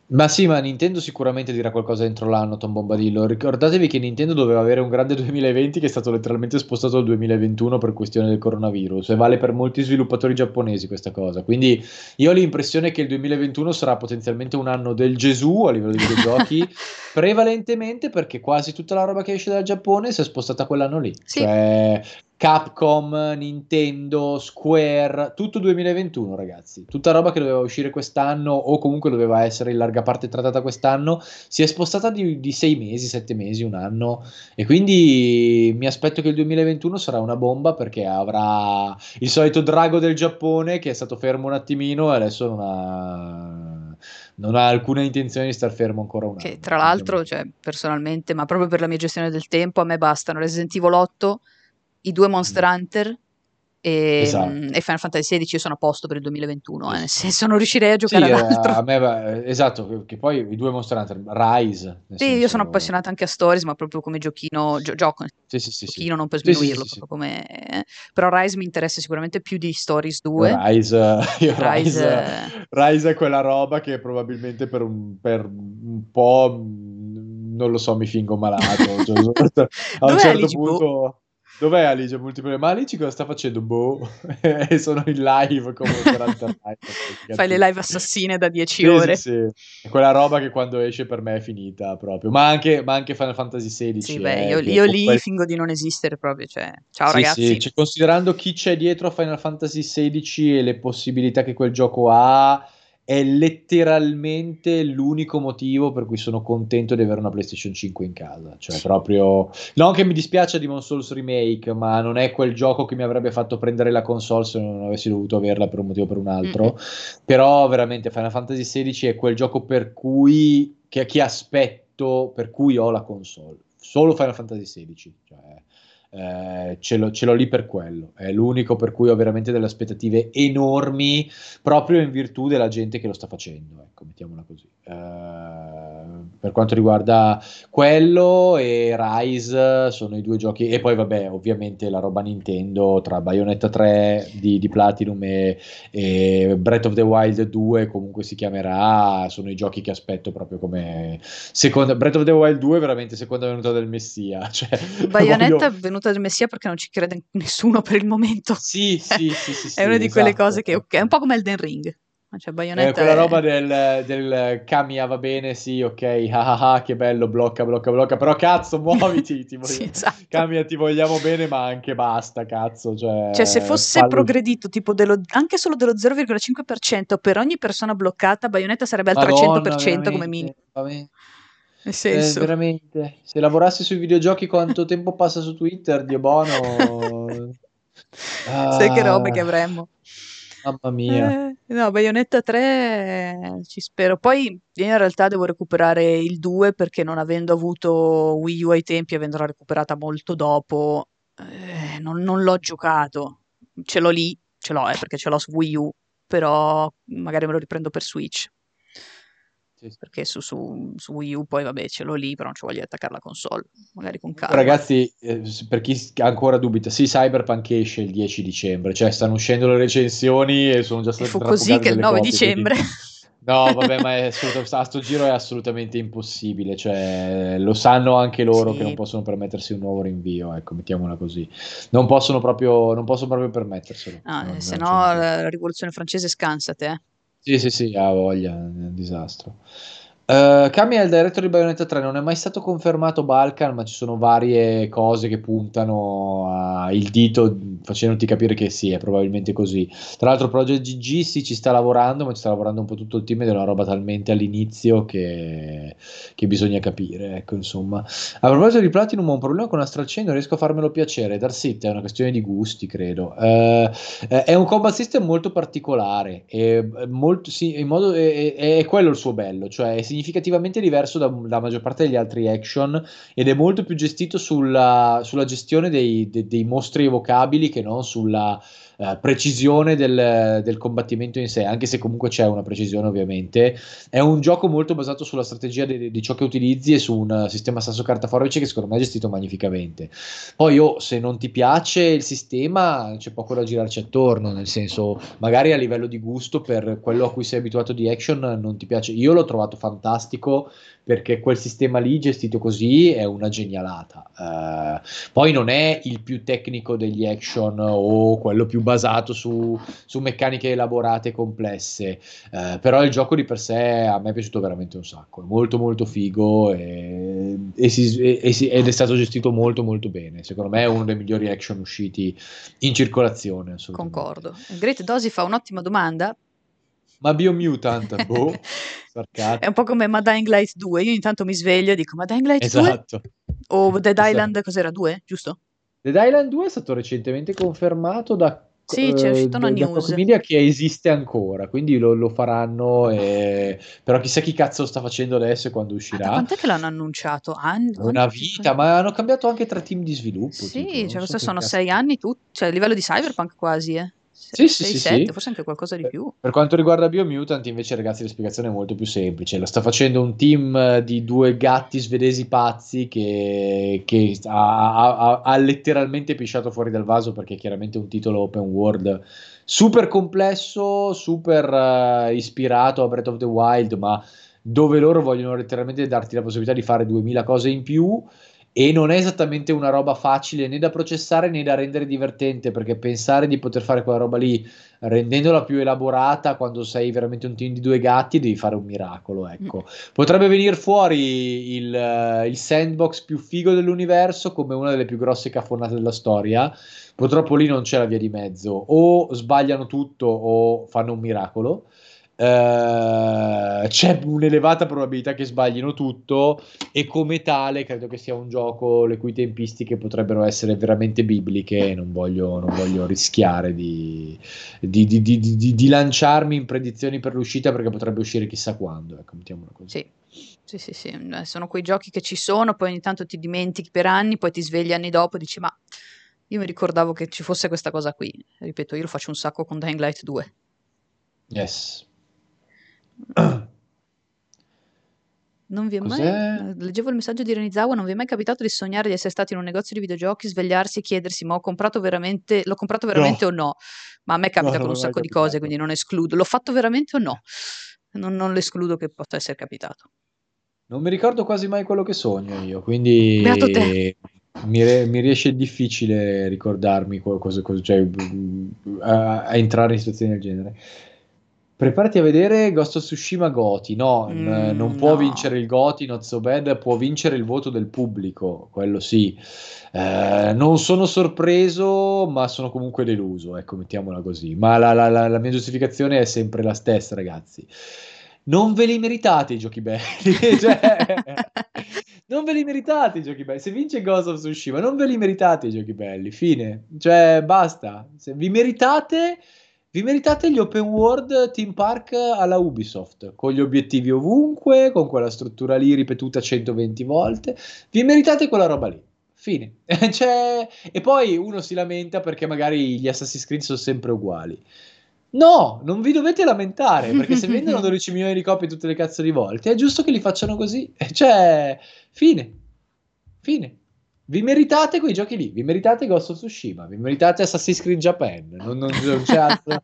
ma sì, ma Nintendo sicuramente dirà qualcosa entro l'anno, Tom Bombadillo. Ricordatevi che Nintendo doveva avere un grande (laughs) 2020 che è stato letteralmente spostato al 2021 per questione del coronavirus e vale per molti sviluppatori giapponesi questa cosa. Quindi io ho l'impressione che il 2021 sarà potenzialmente un anno del Gesù a livello di videogiochi, (laughs) prevalentemente perché quasi tutta la roba che esce dal Giappone si è spostata quell'anno lì. Sì. Cioè Capcom, Nintendo, Square, tutto 2021 ragazzi, tutta roba che doveva uscire quest'anno o comunque doveva essere in larga parte trattata quest'anno, si è spostata di, di sei mesi, sette mesi, un anno e quindi mi aspetto che il 2021 sarà una bomba perché avrà il solito drago del Giappone che è stato fermo un attimino e adesso non ha non ha alcuna intenzione di star fermo ancora un anno. Che tra l'altro, cioè, personalmente, ma proprio per la mia gestione del tempo, a me bastano Resident Evil 8 i due Monster mm. Hunter e, esatto. e, Final Fantasy XVI io sono a posto per il 2021, eh, nel senso non riuscirei a giocare sì, ad altro. A me, esatto, che poi i due Monster Hunter, Rise. Sì, senso... io sono appassionata anche a Stories, ma proprio come giochino, gio- gioco, sì, sì, sì, giochino non per sminuirlo, proprio come... Eh. però Rise mi interessa sicuramente più di Stories 2. (laughs) Rise, Rise, Rise, Rise è quella roba che probabilmente per un, per un po', non lo so, mi fingo malato. (laughs) Cioè, a un certo punto... Dov'è Alice Multiplayer? Ma Alice cosa sta facendo? Boh, (laughs) e sono in live come (laughs) live. Fai le live assassine da 10 sì, ore. Sì, sì, è quella roba che quando esce per me è finita proprio. Ma anche, ma anche Final Fantasy XVI. Sì, beh, eh, io, io lì quel... fingo di non esistere proprio. Cioè, ciao sì, ragazzi. Sì, cioè, considerando chi c'è dietro a Final Fantasy XVI e le possibilità che quel gioco ha è letteralmente l'unico motivo per cui sono contento di avere una PlayStation 5 in casa. Cioè, proprio. Non che mi dispiace Demon Souls Remake, ma non è quel gioco che mi avrebbe fatto prendere la console se non avessi dovuto averla per un motivo o per un altro. Mm-hmm. Però, veramente, Final Fantasy XVI è quel gioco per cui. che, che aspetto, per cui ho la console. Solo Final Fantasy XVI. Cioè, eh, ce, l'ho, ce, l'ho, lì per quello. È l'unico per cui ho veramente delle aspettative enormi, proprio in virtù della gente che lo sta facendo. Ecco, mettiamola così. Eh, per quanto riguarda quello e Rise, sono i due giochi. E poi, vabbè, ovviamente la roba Nintendo tra Bayonetta 3 di, di Platinum e, e, Breath of the Wild 2, comunque si chiamerà. Sono i giochi che aspetto proprio come seconda. Breath of the Wild 2 è veramente seconda venuta del Messia. (laughs) Cioè, Bayonetta voglio... è venuta venuta del Messia perché non ci crede nessuno per il momento. Sì, (laughs) sì, sì. sì, sì è una di quelle esatto. cose che ok, è un po' come Elden Ring. Cioè, eh, quella è... roba del, del Kamiya va bene, sì, ok, (laughs) ah, ah, ah, che bello, blocca, blocca, blocca, però cazzo, muoviti, (laughs) ti sì, esatto. Kamiya ti vogliamo bene, ma anche basta, cazzo. Cioè, cioè se fosse fallo... progredito tipo dello, anche solo dello 0,5% per ogni persona bloccata, Bayonetta sarebbe al Madonna, 300% come minimo. Nel senso... Eh, veramente, se lavorassi sui videogiochi quanto tempo passa su Twitter, Dio buono. ah, (laughs) Sai che robe che avremmo. Mamma mia. Eh, no, Bayonetta 3 ci spero. Poi in realtà devo recuperare il 2 perché non avendo avuto Wii U ai tempi, avendola recuperata molto dopo, eh, non, non, l'ho giocato. Ce l'ho lì, ce l'ho eh, perché ce l'ho su Wii U, però magari me lo riprendo per Switch perché su, su, su, Wii U poi vabbè ce l'ho lì, però non ci voglio attaccare la console, magari con calma. Ragazzi, eh, per chi ancora dubita, sì, Cyberpunk esce il 10 dicembre, cioè stanno uscendo le recensioni e sono già state... E fu così che il 9 copie, dicembre... Quindi... No, (laughs) vabbè, ma è a sto giro è assolutamente impossibile, cioè lo sanno anche loro sì. che non possono permettersi un nuovo rinvio, ecco, mettiamola così. Non possono proprio, non possono proprio permetterselo. Ah, se no la rivoluzione francese scansate, eh. Sì, sì, sì, ha voglia, è un disastro. Uh, Kami è il direttore di Bayonetta 3, non è mai stato confermato Balkan, ma ci sono varie cose che puntano al dito facendoti capire che sì, è probabilmente così. Tra l'altro Project GG sì, ci sta lavorando, ma ci sta lavorando un po' tutto il team ed è una roba talmente all'inizio che, che bisogna capire, ecco insomma. A proposito di Platinum ho un problema con Astral Chain, non riesco a farmelo piacere, Dark City è una questione di gusti, credo. Uh, è un combat system molto particolare, è, molto, sì, in modo, è, è, quello il suo bello, cioè è significativamente diverso da, dalla maggior parte degli altri action ed è molto più gestito sulla, sulla gestione dei, dei, dei, mostri evocabili che non sulla uh, precisione del, del, combattimento in sé, anche se comunque c'è una precisione ovviamente. È un gioco molto basato sulla strategia di, di ciò che utilizzi e su un sistema sasso carta forbice che secondo me è gestito magnificamente. Poi oh, se non ti piace il sistema c'è poco da girarci attorno, nel senso magari a livello di gusto per quello a cui sei abituato di action non ti piace. Io l'ho trovato fantastico perché quel sistema lì gestito così è una genialata. Uh, poi non è il più tecnico degli action o quello più basato su, su meccaniche elaborate e complesse, uh, però il gioco di per sé a me è piaciuto veramente un sacco, è molto molto figo e, e si, e ed è stato gestito molto molto bene. Secondo me è uno dei migliori action usciti in circolazione. Concordo. Great Dosi fa un'ottima domanda ma Biomutant, (laughs) boh, È un po' come Ma Dying Light 2, io intanto mi sveglio e dico Ma Dying Light esatto. 2? O Dead esatto. Island, cos'era, 2, giusto? Dead Island 2 è stato recentemente confermato da sì, c'è uscita una da, news. Da che esiste ancora, quindi lo, lo faranno. E... Però chissà chi cazzo lo sta facendo adesso e quando uscirà. Ma quant'è che l'hanno annunciato? Anni, una vita, ma hanno cambiato anche tre team di sviluppo. Sì, tipo, cioè, so sono sei anni, tu, cioè a livello di cyberpunk quasi, eh. Sì, 6, sì, 6, 7, sì. forse anche qualcosa di più. Per quanto riguarda Biomutant, invece, ragazzi, la spiegazione è molto più semplice. La sta facendo un team di due gatti svedesi pazzi che, che ha, ha, ha, letteralmente pisciato fuori dal vaso perché è chiaramente un titolo open world super complesso, super uh, ispirato a Breath of the Wild, ma dove loro vogliono letteralmente darti la possibilità di fare 2000 cose in più e non è esattamente una roba facile né da processare né da rendere divertente perché pensare di poter fare quella roba lì rendendola più elaborata quando sei veramente un team di due gatti devi fare un miracolo ecco. Mm. potrebbe venire fuori il, il, sandbox più figo dell'universo come una delle più grosse cafonate della storia purtroppo lì non c'è la via di mezzo o sbagliano tutto o fanno un miracolo Uh, c'è un'elevata probabilità che sbaglino tutto e come tale credo che sia un gioco le cui tempistiche potrebbero essere veramente bibliche non voglio, non voglio rischiare di, di, di, di, lanciarmi in predizioni per l'uscita perché potrebbe uscire chissà quando ecco, sì. Sì, sì, sì, sono quei giochi che ci sono, poi ogni tanto ti dimentichi per anni, poi ti svegli anni dopo e dici ma io mi ricordavo che ci fosse questa cosa qui. Ripeto, io lo faccio un sacco con Dying Light 2. Yes. (clears throat) Non vi è mai, leggevo il messaggio di Renizawa, non vi è mai capitato di sognare di essere stati in un negozio di videogiochi, svegliarsi e chiedersi ma ho comprato veramente, l'ho comprato veramente no. o no? Ma a me capita no, con un sacco di cose, quindi non escludo. L'ho fatto veramente o no? Non, non l'escludo che possa essere capitato. Non mi ricordo quasi mai quello che sogno io, quindi mi, re- mi, riesce difficile ricordarmi cosa, cosa, cioè, a, a entrare in situazioni del genere. Preparati a vedere Ghost of Tsushima Goti. No, mm, non può no. vincere il Goti, not so bad, può vincere il voto del pubblico, quello sì. Eh, non sono sorpreso, ma sono comunque deluso, ecco, mettiamola così. Ma la, la, la, la mia giustificazione è sempre la stessa, ragazzi. Non ve li meritate i giochi belli, (laughs) cioè, non ve li meritate i giochi belli. Se vince Ghost of Tsushima, non ve li meritate i giochi belli, fine. Cioè, basta. Se vi meritate vi meritate gli open world team park alla Ubisoft, con gli obiettivi ovunque, con quella struttura lì ripetuta 120 volte. Vi meritate quella roba lì. Fine. (laughs) cioè, e poi uno si lamenta perché magari gli Assassin's Creed sono sempre uguali. No, non vi dovete lamentare, perché se (laughs) vendono 12 milioni di copie tutte le cazzo di volte, è giusto che li facciano così. (laughs) Cioè, fine. Fine. Vi meritate quei giochi lì, vi meritate Ghost of Tsushima, vi meritate Assassin's Creed Japan, non, non, non c'è (laughs) altro.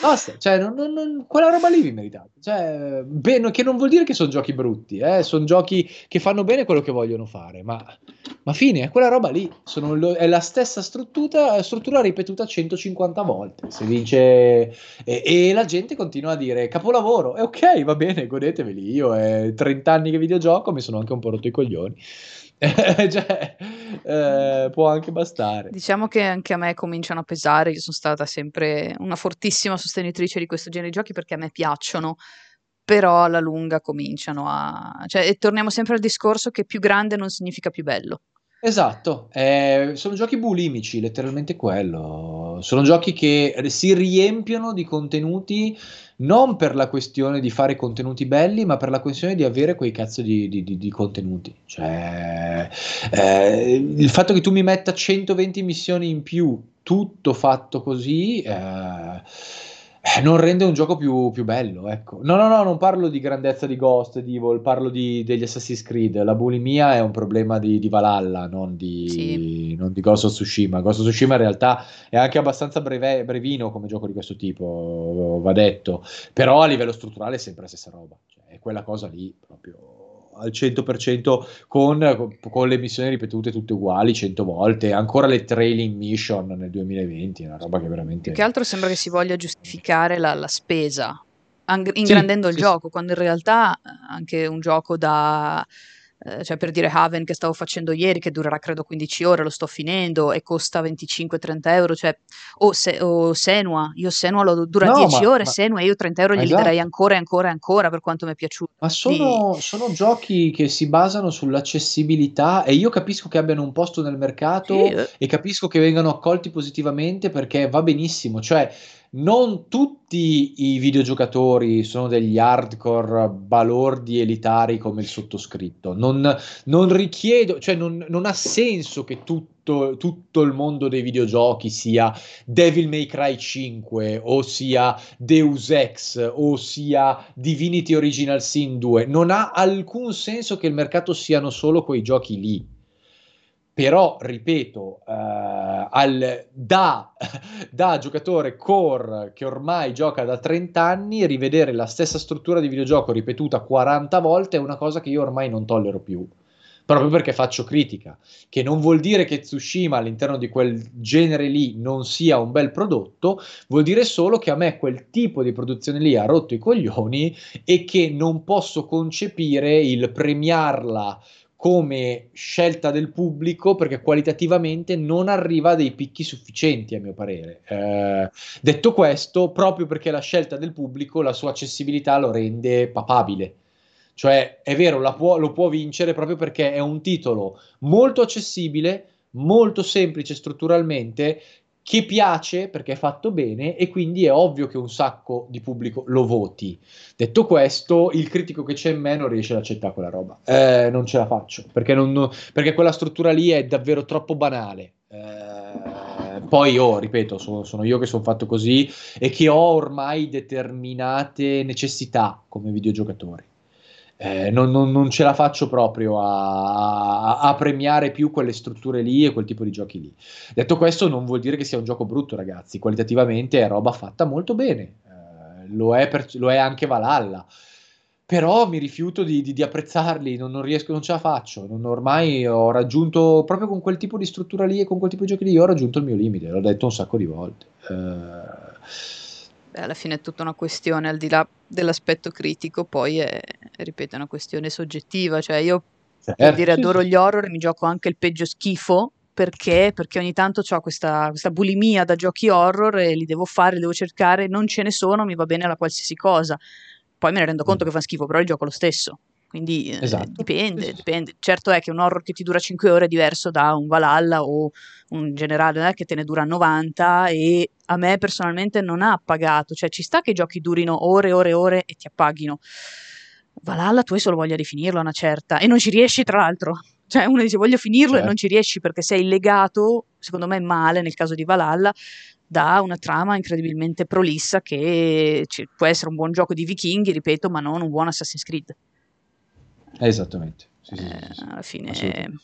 Basta, cioè, non, quella roba lì vi meritate. Cioè, beh, che non vuol dire che sono giochi brutti, eh? sono giochi che fanno bene quello che vogliono fare, ma, ma fine, è quella roba lì, sono, è la stessa struttura, struttura, ripetuta 150 volte. Se vince e, e, la gente continua a dire capolavoro, e ok, va bene, godeteveli, io è 30 anni che videogioco, mi sono anche un po' rotto i coglioni. (laughs) cioè, eh, può anche bastare. Diciamo che anche a me cominciano a pesare, io sono stata sempre una fortissima sostenitrice di questo genere di giochi perché a me piacciono, però alla lunga cominciano a... Cioè, torniamo sempre al discorso che più grande non significa più bello. Esatto, eh, sono giochi bulimici, letteralmente quello. Sono giochi che si riempiono di contenuti non per la questione di fare contenuti belli, ma per la questione di avere quei cazzo di, di, di, di contenuti. Cioè, eh, il fatto che tu mi metta 120 missioni in più, tutto fatto così. Eh, non rende un gioco più, più, bello, ecco. No, no, no, non parlo di grandezza di Ghost, di Evil, parlo di, degli Assassin's Creed. La bulimia è un problema di, di Valhalla, non di, sì. non di, Ghost of Tsushima. Ghost of Tsushima in realtà è anche abbastanza breve, brevino come gioco di questo tipo, va detto. Però a livello strutturale è sempre la stessa roba. Cioè, è quella cosa lì proprio al 100% con, con, le missioni ripetute tutte uguali 100 volte, ancora le trailing mission nel 2020, è una roba che veramente... Più che altro sembra che si voglia giustificare la, la spesa, ingrandendo sì, il sì, gioco, sì. quando in realtà anche un gioco da eh, cioè per dire Haven che stavo facendo ieri, che durerà credo 15 ore, lo sto finendo e costa 25-30 euro, cioè, o, se, o Senua, io Senua lo dura no, 10 ma, ore, ma, Senua io 30 euro glieli esatto. darei ancora e ancora e ancora per quanto mi è piaciuto. Ma sono, e... sono, giochi che si basano sull'accessibilità e io capisco che abbiano un posto nel mercato sì. Eh. e capisco che vengano accolti positivamente perché va benissimo, cioè non tutti i videogiocatori sono degli hardcore balordi elitari come il sottoscritto. Non, non richiedo, cioè non, non ha senso che tutto, tutto, il mondo dei videogiochi sia Devil May Cry 5 o sia Deus Ex o sia Divinity Original Sin 2. Non ha alcun senso che il mercato siano solo quei giochi lì però ripeto, eh, al, da, (laughs) da, giocatore core che ormai gioca da 30 anni, rivedere la stessa struttura di videogioco ripetuta 40 volte è una cosa che io ormai non tollero più. Proprio perché faccio critica, che non vuol dire che Tsushima all'interno di quel genere lì non sia un bel prodotto, vuol dire solo che a me quel tipo di produzione lì ha rotto i coglioni e che non posso concepire il premiarla come scelta del pubblico perché qualitativamente non arriva a dei picchi sufficienti a mio parere. Eh, detto questo, proprio perché la scelta del pubblico, la sua accessibilità lo rende papabile. Cioè, è vero, può, lo può vincere proprio perché è un titolo molto accessibile, molto semplice strutturalmente, che piace perché è fatto bene e quindi è ovvio che un sacco di pubblico lo voti. Detto questo, il critico che c'è in me non riesce ad accettare quella roba. Eh, non ce la faccio perché, non, perché, quella struttura lì è davvero troppo banale. Eh, poi, oh, ripeto, sono, sono io che sono fatto così e che ho ormai determinate necessità come videogiocatore eh, non, non, non, ce la faccio proprio a, a, premiare più quelle strutture lì e quel tipo di giochi lì. Detto questo, non vuol dire che sia un gioco brutto, ragazzi. Qualitativamente è roba fatta molto bene. Eh, lo, è per, lo, è anche Valhalla. Però mi rifiuto di, di, di apprezzarli, non, non, riesco, non ce la faccio. ormai ho raggiunto, proprio con quel tipo di struttura lì e con quel tipo di giochi lì, ho raggiunto il mio limite. L'ho detto un sacco di volte. Eh, alla fine è tutta una questione, al di là dell'aspetto critico, poi è, ripeto, è una questione soggettiva. Cioè, io certo, per dire adoro gli horror e mi gioco anche il peggio schifo. Perché? Perché ogni tanto ho questa, questa, bulimia da giochi horror e li devo fare, li devo cercare, non ce ne sono, mi va bene la qualsiasi cosa. Poi me ne rendo conto mm. che fa schifo, però il gioco lo stesso. Quindi eh, esatto. dipende, dipende. Certo è che un horror che ti dura 5 ore è diverso da un Valhalla o un generale eh, che te ne dura 90 e a me personalmente non ha appagato. Cioè ci sta che i giochi durino ore e ore e ore e ti appaghino. Valhalla tu hai solo voglia di finirlo una certa e non ci riesci tra l'altro. Cioè uno dice voglio finirlo certo. e non ci riesci perché sei legato, secondo me male nel caso di Valhalla, da una trama incredibilmente prolissa che può essere un buon gioco di vichinghi, ripeto, ma non un buon Assassin's Creed. Esattamente. Sì, sì, eh, sì, alla fine...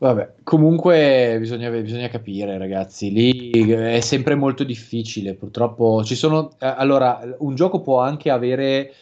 Vabbè, comunque bisogna, bisogna, capire, ragazzi, lì è sempre molto difficile, purtroppo. Ci sono... Eh, allora, un gioco può anche avere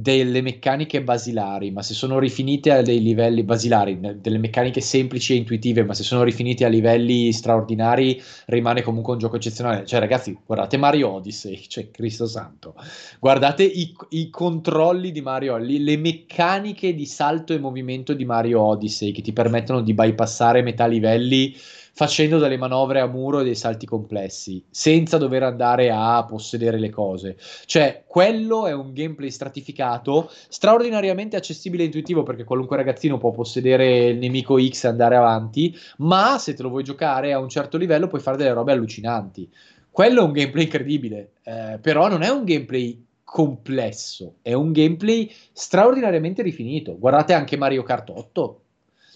delle meccaniche basilari, ma se sono rifinite a dei livelli basilari, delle meccaniche semplici e intuitive, ma se sono rifinite a livelli straordinari, rimane comunque un gioco eccezionale. Cioè, ragazzi, guardate Mario Odyssey, (laughs) cioè Cristo Santo, guardate i, i controlli di Mario, le, meccaniche di salto e movimento di Mario Odyssey che ti permettono di bypassare metà livelli facendo delle manovre a muro e dei salti complessi, senza dover andare a possedere le cose. Cioè, quello è un gameplay stratificato, straordinariamente accessibile e intuitivo, perché qualunque ragazzino può possedere il nemico X e andare avanti, ma se te lo vuoi giocare a un certo livello puoi fare delle robe allucinanti. Quello è un gameplay incredibile, eh, però non è un gameplay complesso, è un gameplay straordinariamente rifinito. Guardate anche Mario Kart 8,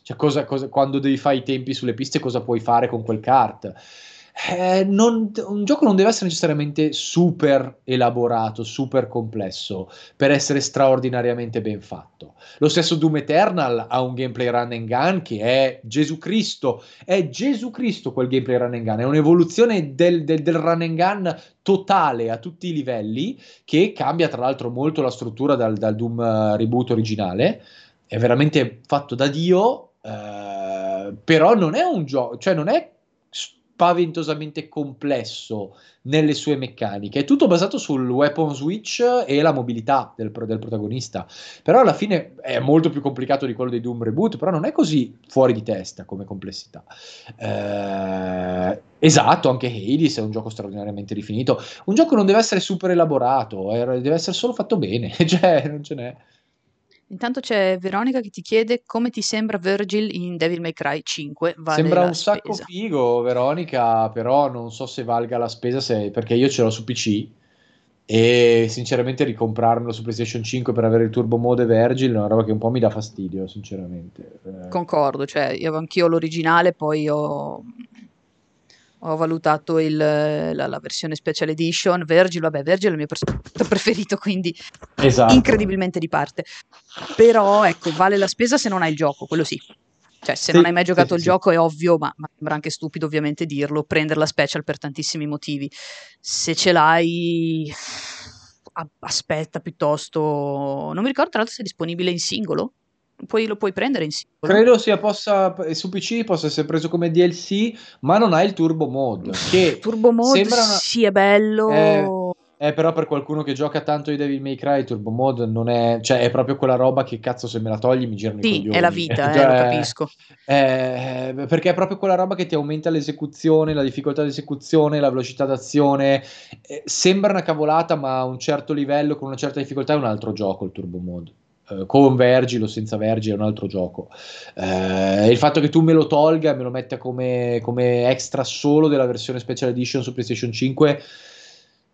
cioè, cosa, cosa, quando devi fare i tempi sulle piste, cosa puoi fare con quel kart? Eh, non, un gioco non deve essere necessariamente super elaborato, super complesso per essere straordinariamente ben fatto. Lo stesso Doom Eternal ha un gameplay run and gun che è Gesù Cristo, è Gesù Cristo quel gameplay run and gun, è un'evoluzione del, del, del run and gun totale a tutti i livelli che cambia tra l'altro molto la struttura dal, dal Doom uh, reboot originale. È veramente fatto da Dio eh, però non è un gioco, cioè non è spaventosamente complesso nelle sue meccaniche, è tutto basato sul weapon switch e la mobilità del, del, protagonista, però alla fine è molto più complicato di quello dei Doom Reboot, però non è così fuori di testa come complessità. Eh, esatto, anche Hades è un gioco straordinariamente rifinito, un gioco non deve essere super elaborato, deve essere solo fatto bene, (laughs) cioè non ce n'è. Intanto c'è Veronica che ti chiede come ti sembra Virgil in Devil May Cry 5. Vale sembra un spesa. sacco figo, Veronica, però non so se valga la spesa se, perché io ce l'ho su PC e sinceramente ricomprarmelo su PlayStation 5 per avere il turbo mode Virgil è una roba che un po' mi dà fastidio, sinceramente. Eh. Concordo, cioè io anch'io l'originale, poi ho ho valutato il, la, la, versione special edition. Virgil, vabbè, Virgil è il mio personaggio (laughs) preferito, quindi esatto. incredibilmente di parte. Però ecco, vale la spesa se non hai il gioco, quello sì. Cioè, se sì, non hai mai giocato sì, il sì. gioco è ovvio, ma, ma, sembra anche stupido ovviamente dirlo, prendere la special per tantissimi motivi. Se ce l'hai, aspetta piuttosto. Non mi ricordo tra l'altro se è disponibile in singolo puoi, lo puoi prendere in singolo. Credo sia possa, su PC possa essere preso come DLC, ma non ha il turbo mode. Che turbo mode sembra una... sì, è bello. È, Eh, però per qualcuno che gioca tanto i Devil May Cry, Turbo Mode non è, cioè è proprio quella roba che cazzo se me la togli mi girano sì, i coglioni. è la vita, (laughs) cioè, eh, lo capisco. Eh, perché è proprio quella roba che ti aumenta l'esecuzione, la difficoltà di esecuzione, la velocità d'azione. Eh, sembra una cavolata, ma a un certo livello, con una certa difficoltà, è un altro gioco il Turbo Mode. Uh, con Vergil o senza Vergil è un altro gioco. Uh, il fatto che tu me lo tolga, me lo metta come, come extra solo della versione Special Edition su PlayStation 5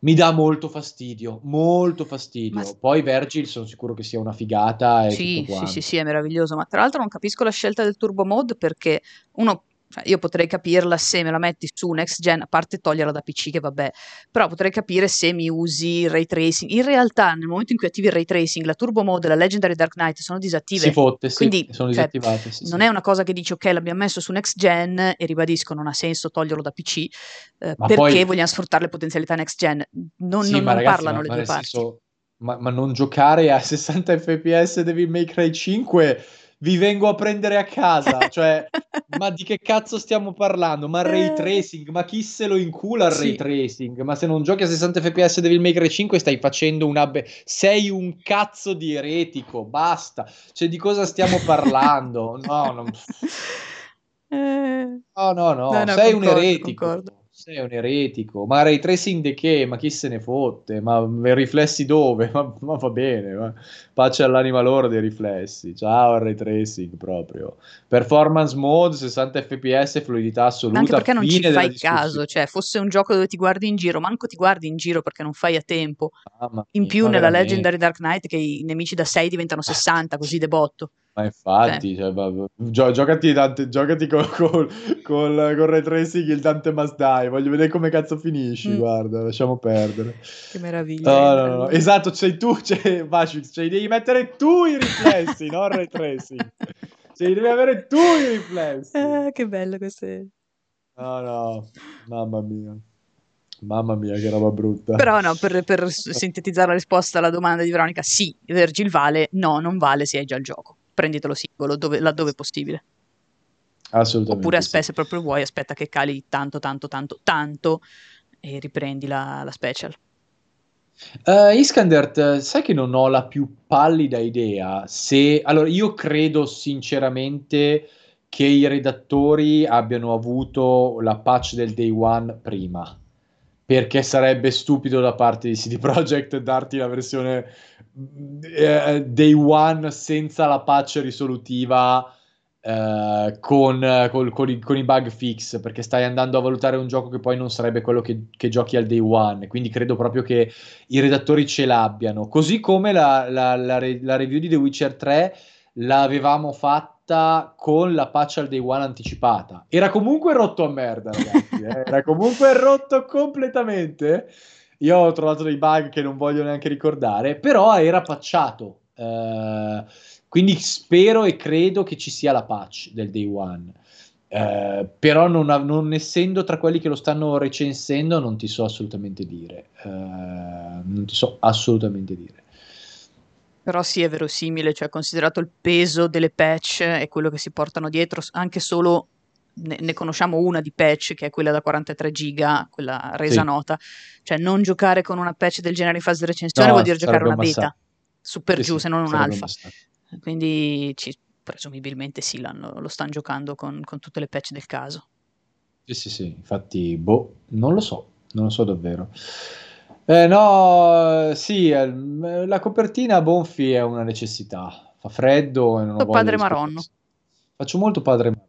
mi dà molto fastidio, molto fastidio. Ma... Poi Vergil sono sicuro che sia una figata. E sì, sì, sì, sì, è meraviglioso. Ma tra l'altro non capisco la scelta del turbo mode perché uno cioè, io potrei capirla se me la metti su next gen, a parte toglierla da PC che vabbè, però potrei capire se mi usi il ray tracing. In realtà nel momento in cui attivi il ray tracing, la turbo mode e la Legendary Dark Knight sono disattive. Si fotte, sì, quindi sono cioè, disattivate. Sì, non sì. è una cosa che dici ok l'abbiamo messo su next gen e ribadisco non ha senso toglierlo da PC eh, perché poi... vogliamo sfruttare le potenzialità next gen. Non, non, non ragazzi, parlano le due parti. Senso, ma, ma non giocare a 60 fps Devil May Cry 5 vi vengo a prendere a casa. (laughs) Cioè, ma di che cazzo stiamo parlando? Ma ray tracing, ma chi se lo incula il ray sì. tracing? Ma se non giochi a 60 fps Devil May Cry 5 stai facendo una... Be- sei un cazzo di eretico, basta. Cioè, di cosa stiamo (laughs) parlando? No, non... No, no, no, no, no sei concordo, un eretico. Concordo. Sei un eretico. Ma ray tracing di che? Ma chi se ne fotte? Ma riflessi dove? (laughs) Ma, ma va bene. Ma... Pace all'anima loro dei riflessi. Ciao il ray tracing proprio. Performance mode, 60 fps, fluidità assoluta. Anche perché non ci fai caso. Cioè, fosse un gioco dove ti guardi in giro, manco ti guardi in giro perché non fai a tempo. Mamma in più nella veramente. Legendary Dark Knight che i nemici da 6 diventano 60, così de botto. Ma infatti, cioè, gio- giocati, Dante, giocati (laughs) col, col, col, col ray tracing il Dante Must Die. Voglio vedere come cazzo finisci. Mm. Guarda, lasciamo perdere. (laughs) Che meraviglia. No, no, no, meraviglia. Esatto, sei tu, cioè, Vashix, cioè, devi mettere tu i riflessi, (laughs) non ray tracing. Cioè, devi avere tu i riflessi. Ah, che bello questo. è. No, no, mamma mia. Mamma mia, che roba brutta. Però no, per, per sintetizzare la risposta alla domanda di Veronica, sì, Virgil vale, no, non vale se hai già il gioco. Prenditelo singolo, dove, laddove possibile. Assolutamente. Oppure sì. aspetta, se proprio vuoi, aspetta che cali tanto, tanto, tanto, tanto e riprendi la, la special. Uh, Iskandert, sai che non ho la più pallida idea se... Allora, io credo sinceramente che i redattori abbiano avuto la patch del day one prima, perché sarebbe stupido da parte di CD Projekt darti la versione eh, day one senza la patch risolutiva eh, con, col- con i, con i bug fix, perché stai andando a valutare un gioco che poi non sarebbe quello che, che giochi al day one, quindi credo proprio che i redattori ce l'abbiano. Così come la, la- la la review di The Witcher 3 l'avevamo fatta con la patch al day one anticipata. Era comunque rotto a merda, ragazzi. eh. Era comunque rotto completamente. Io ho trovato dei bug che non voglio neanche ricordare, però era patchato. Eh, quindi spero e credo che ci sia la patch del day one. Eh, però non, non essendo tra quelli che lo stanno recensendo, non ti so assolutamente dire. Eh, non ti so assolutamente dire. Però sì, è verosimile, cioè considerato il peso delle patch e quello che si portano dietro, anche solo ne, ne conosciamo una di patch che è quella da 43 giga, quella resa Sì. nota. Cioè non giocare con una patch del genere in fase di recensione No, vuol dire giocare una un beta, massacro. su per Sì, giù, sì, se non un sarebbe un alfa. massacro. Quindi ci- presumibilmente sì, lo stanno giocando con, con tutte le patch del caso. Sì, sì, sì, infatti, boh, non lo so, non lo so davvero. Eh, no, sì, eh, la copertina Bonfi è una necessità. Fa freddo e non ho padre Maronno. Faccio molto padre Maronno.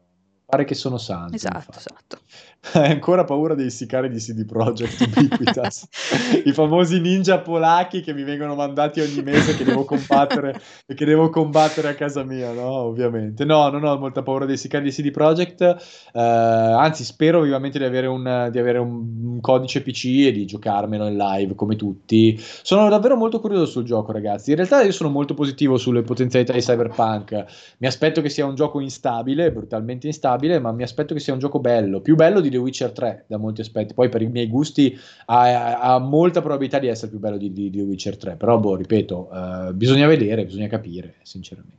Pare che sono santo. Esatto, infatti. esatto. Hai ancora paura dei sicari di CD Projekt Ubiquitas, (laughs) i famosi ninja polacchi che mi vengono mandati ogni mese che devo combattere e che devo combattere a casa mia, no? Ovviamente. No, non ho molta paura dei sicari di CD Projekt, eh, anzi spero vivamente di avere, un, di avere un, un codice PC e di giocarmelo in live come tutti. Sono davvero molto curioso sul gioco, ragazzi. In realtà io sono molto positivo sulle potenzialità di Cyberpunk. Mi aspetto che sia un gioco instabile, brutalmente instabile, ma mi aspetto che sia un gioco bello, più bello di The Witcher 3 da molti aspetti. Poi per i miei gusti ha, ha- molta probabilità di essere più bello di, di- di The Witcher 3, però boh, ripeto, eh, bisogna vedere, bisogna capire, sinceramente.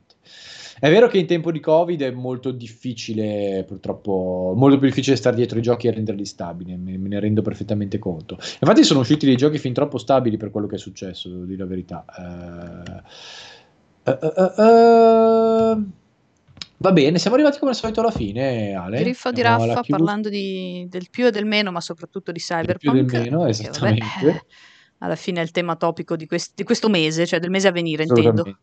È vero che in tempo di Covid è molto difficile, purtroppo, molto più difficile stare dietro i giochi e renderli stabili, me, me ne rendo perfettamente conto. Infatti sono usciti dei giochi fin troppo stabili per quello che è successo, devo dire la verità. Uh, uh, uh, Va bene, siamo arrivati come al solito alla fine, Ale. Griffa di Raffa parlando di, del più e del meno, ma soprattutto di Cyberpunk. Il più e del meno, esattamente. Vabbè, (laughs) alla fine è il tema topico di, quest- di, questo mese, cioè del mese a venire, intendo.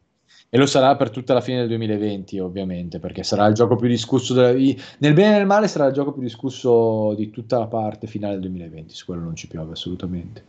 E lo sarà per tutta la fine del 2020, ovviamente, perché sarà il gioco più discusso, della... nel bene e nel male sarà il gioco più discusso di tutta la parte finale del 2020, su quello non ci piove assolutamente.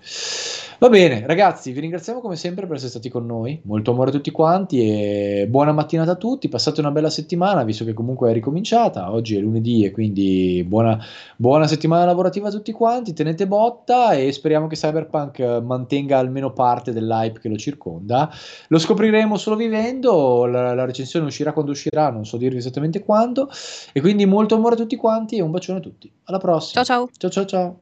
Va bene, ragazzi, vi ringraziamo come sempre per essere stati con noi, molto amore a tutti quanti e buona mattinata a tutti, passate una bella settimana, visto che comunque è ricominciata, oggi è lunedì e quindi buona, buona settimana lavorativa a tutti quanti, tenete botta e speriamo che Cyberpunk mantenga almeno parte dell'hype che lo circonda. Lo scopriremo solo vivendo finendo, la, la, recensione uscirà quando uscirà, non so dirvi esattamente quando, e quindi molto amore a tutti quanti e un bacione a tutti. Alla prossima. Ciao ciao. Ciao ciao ciao.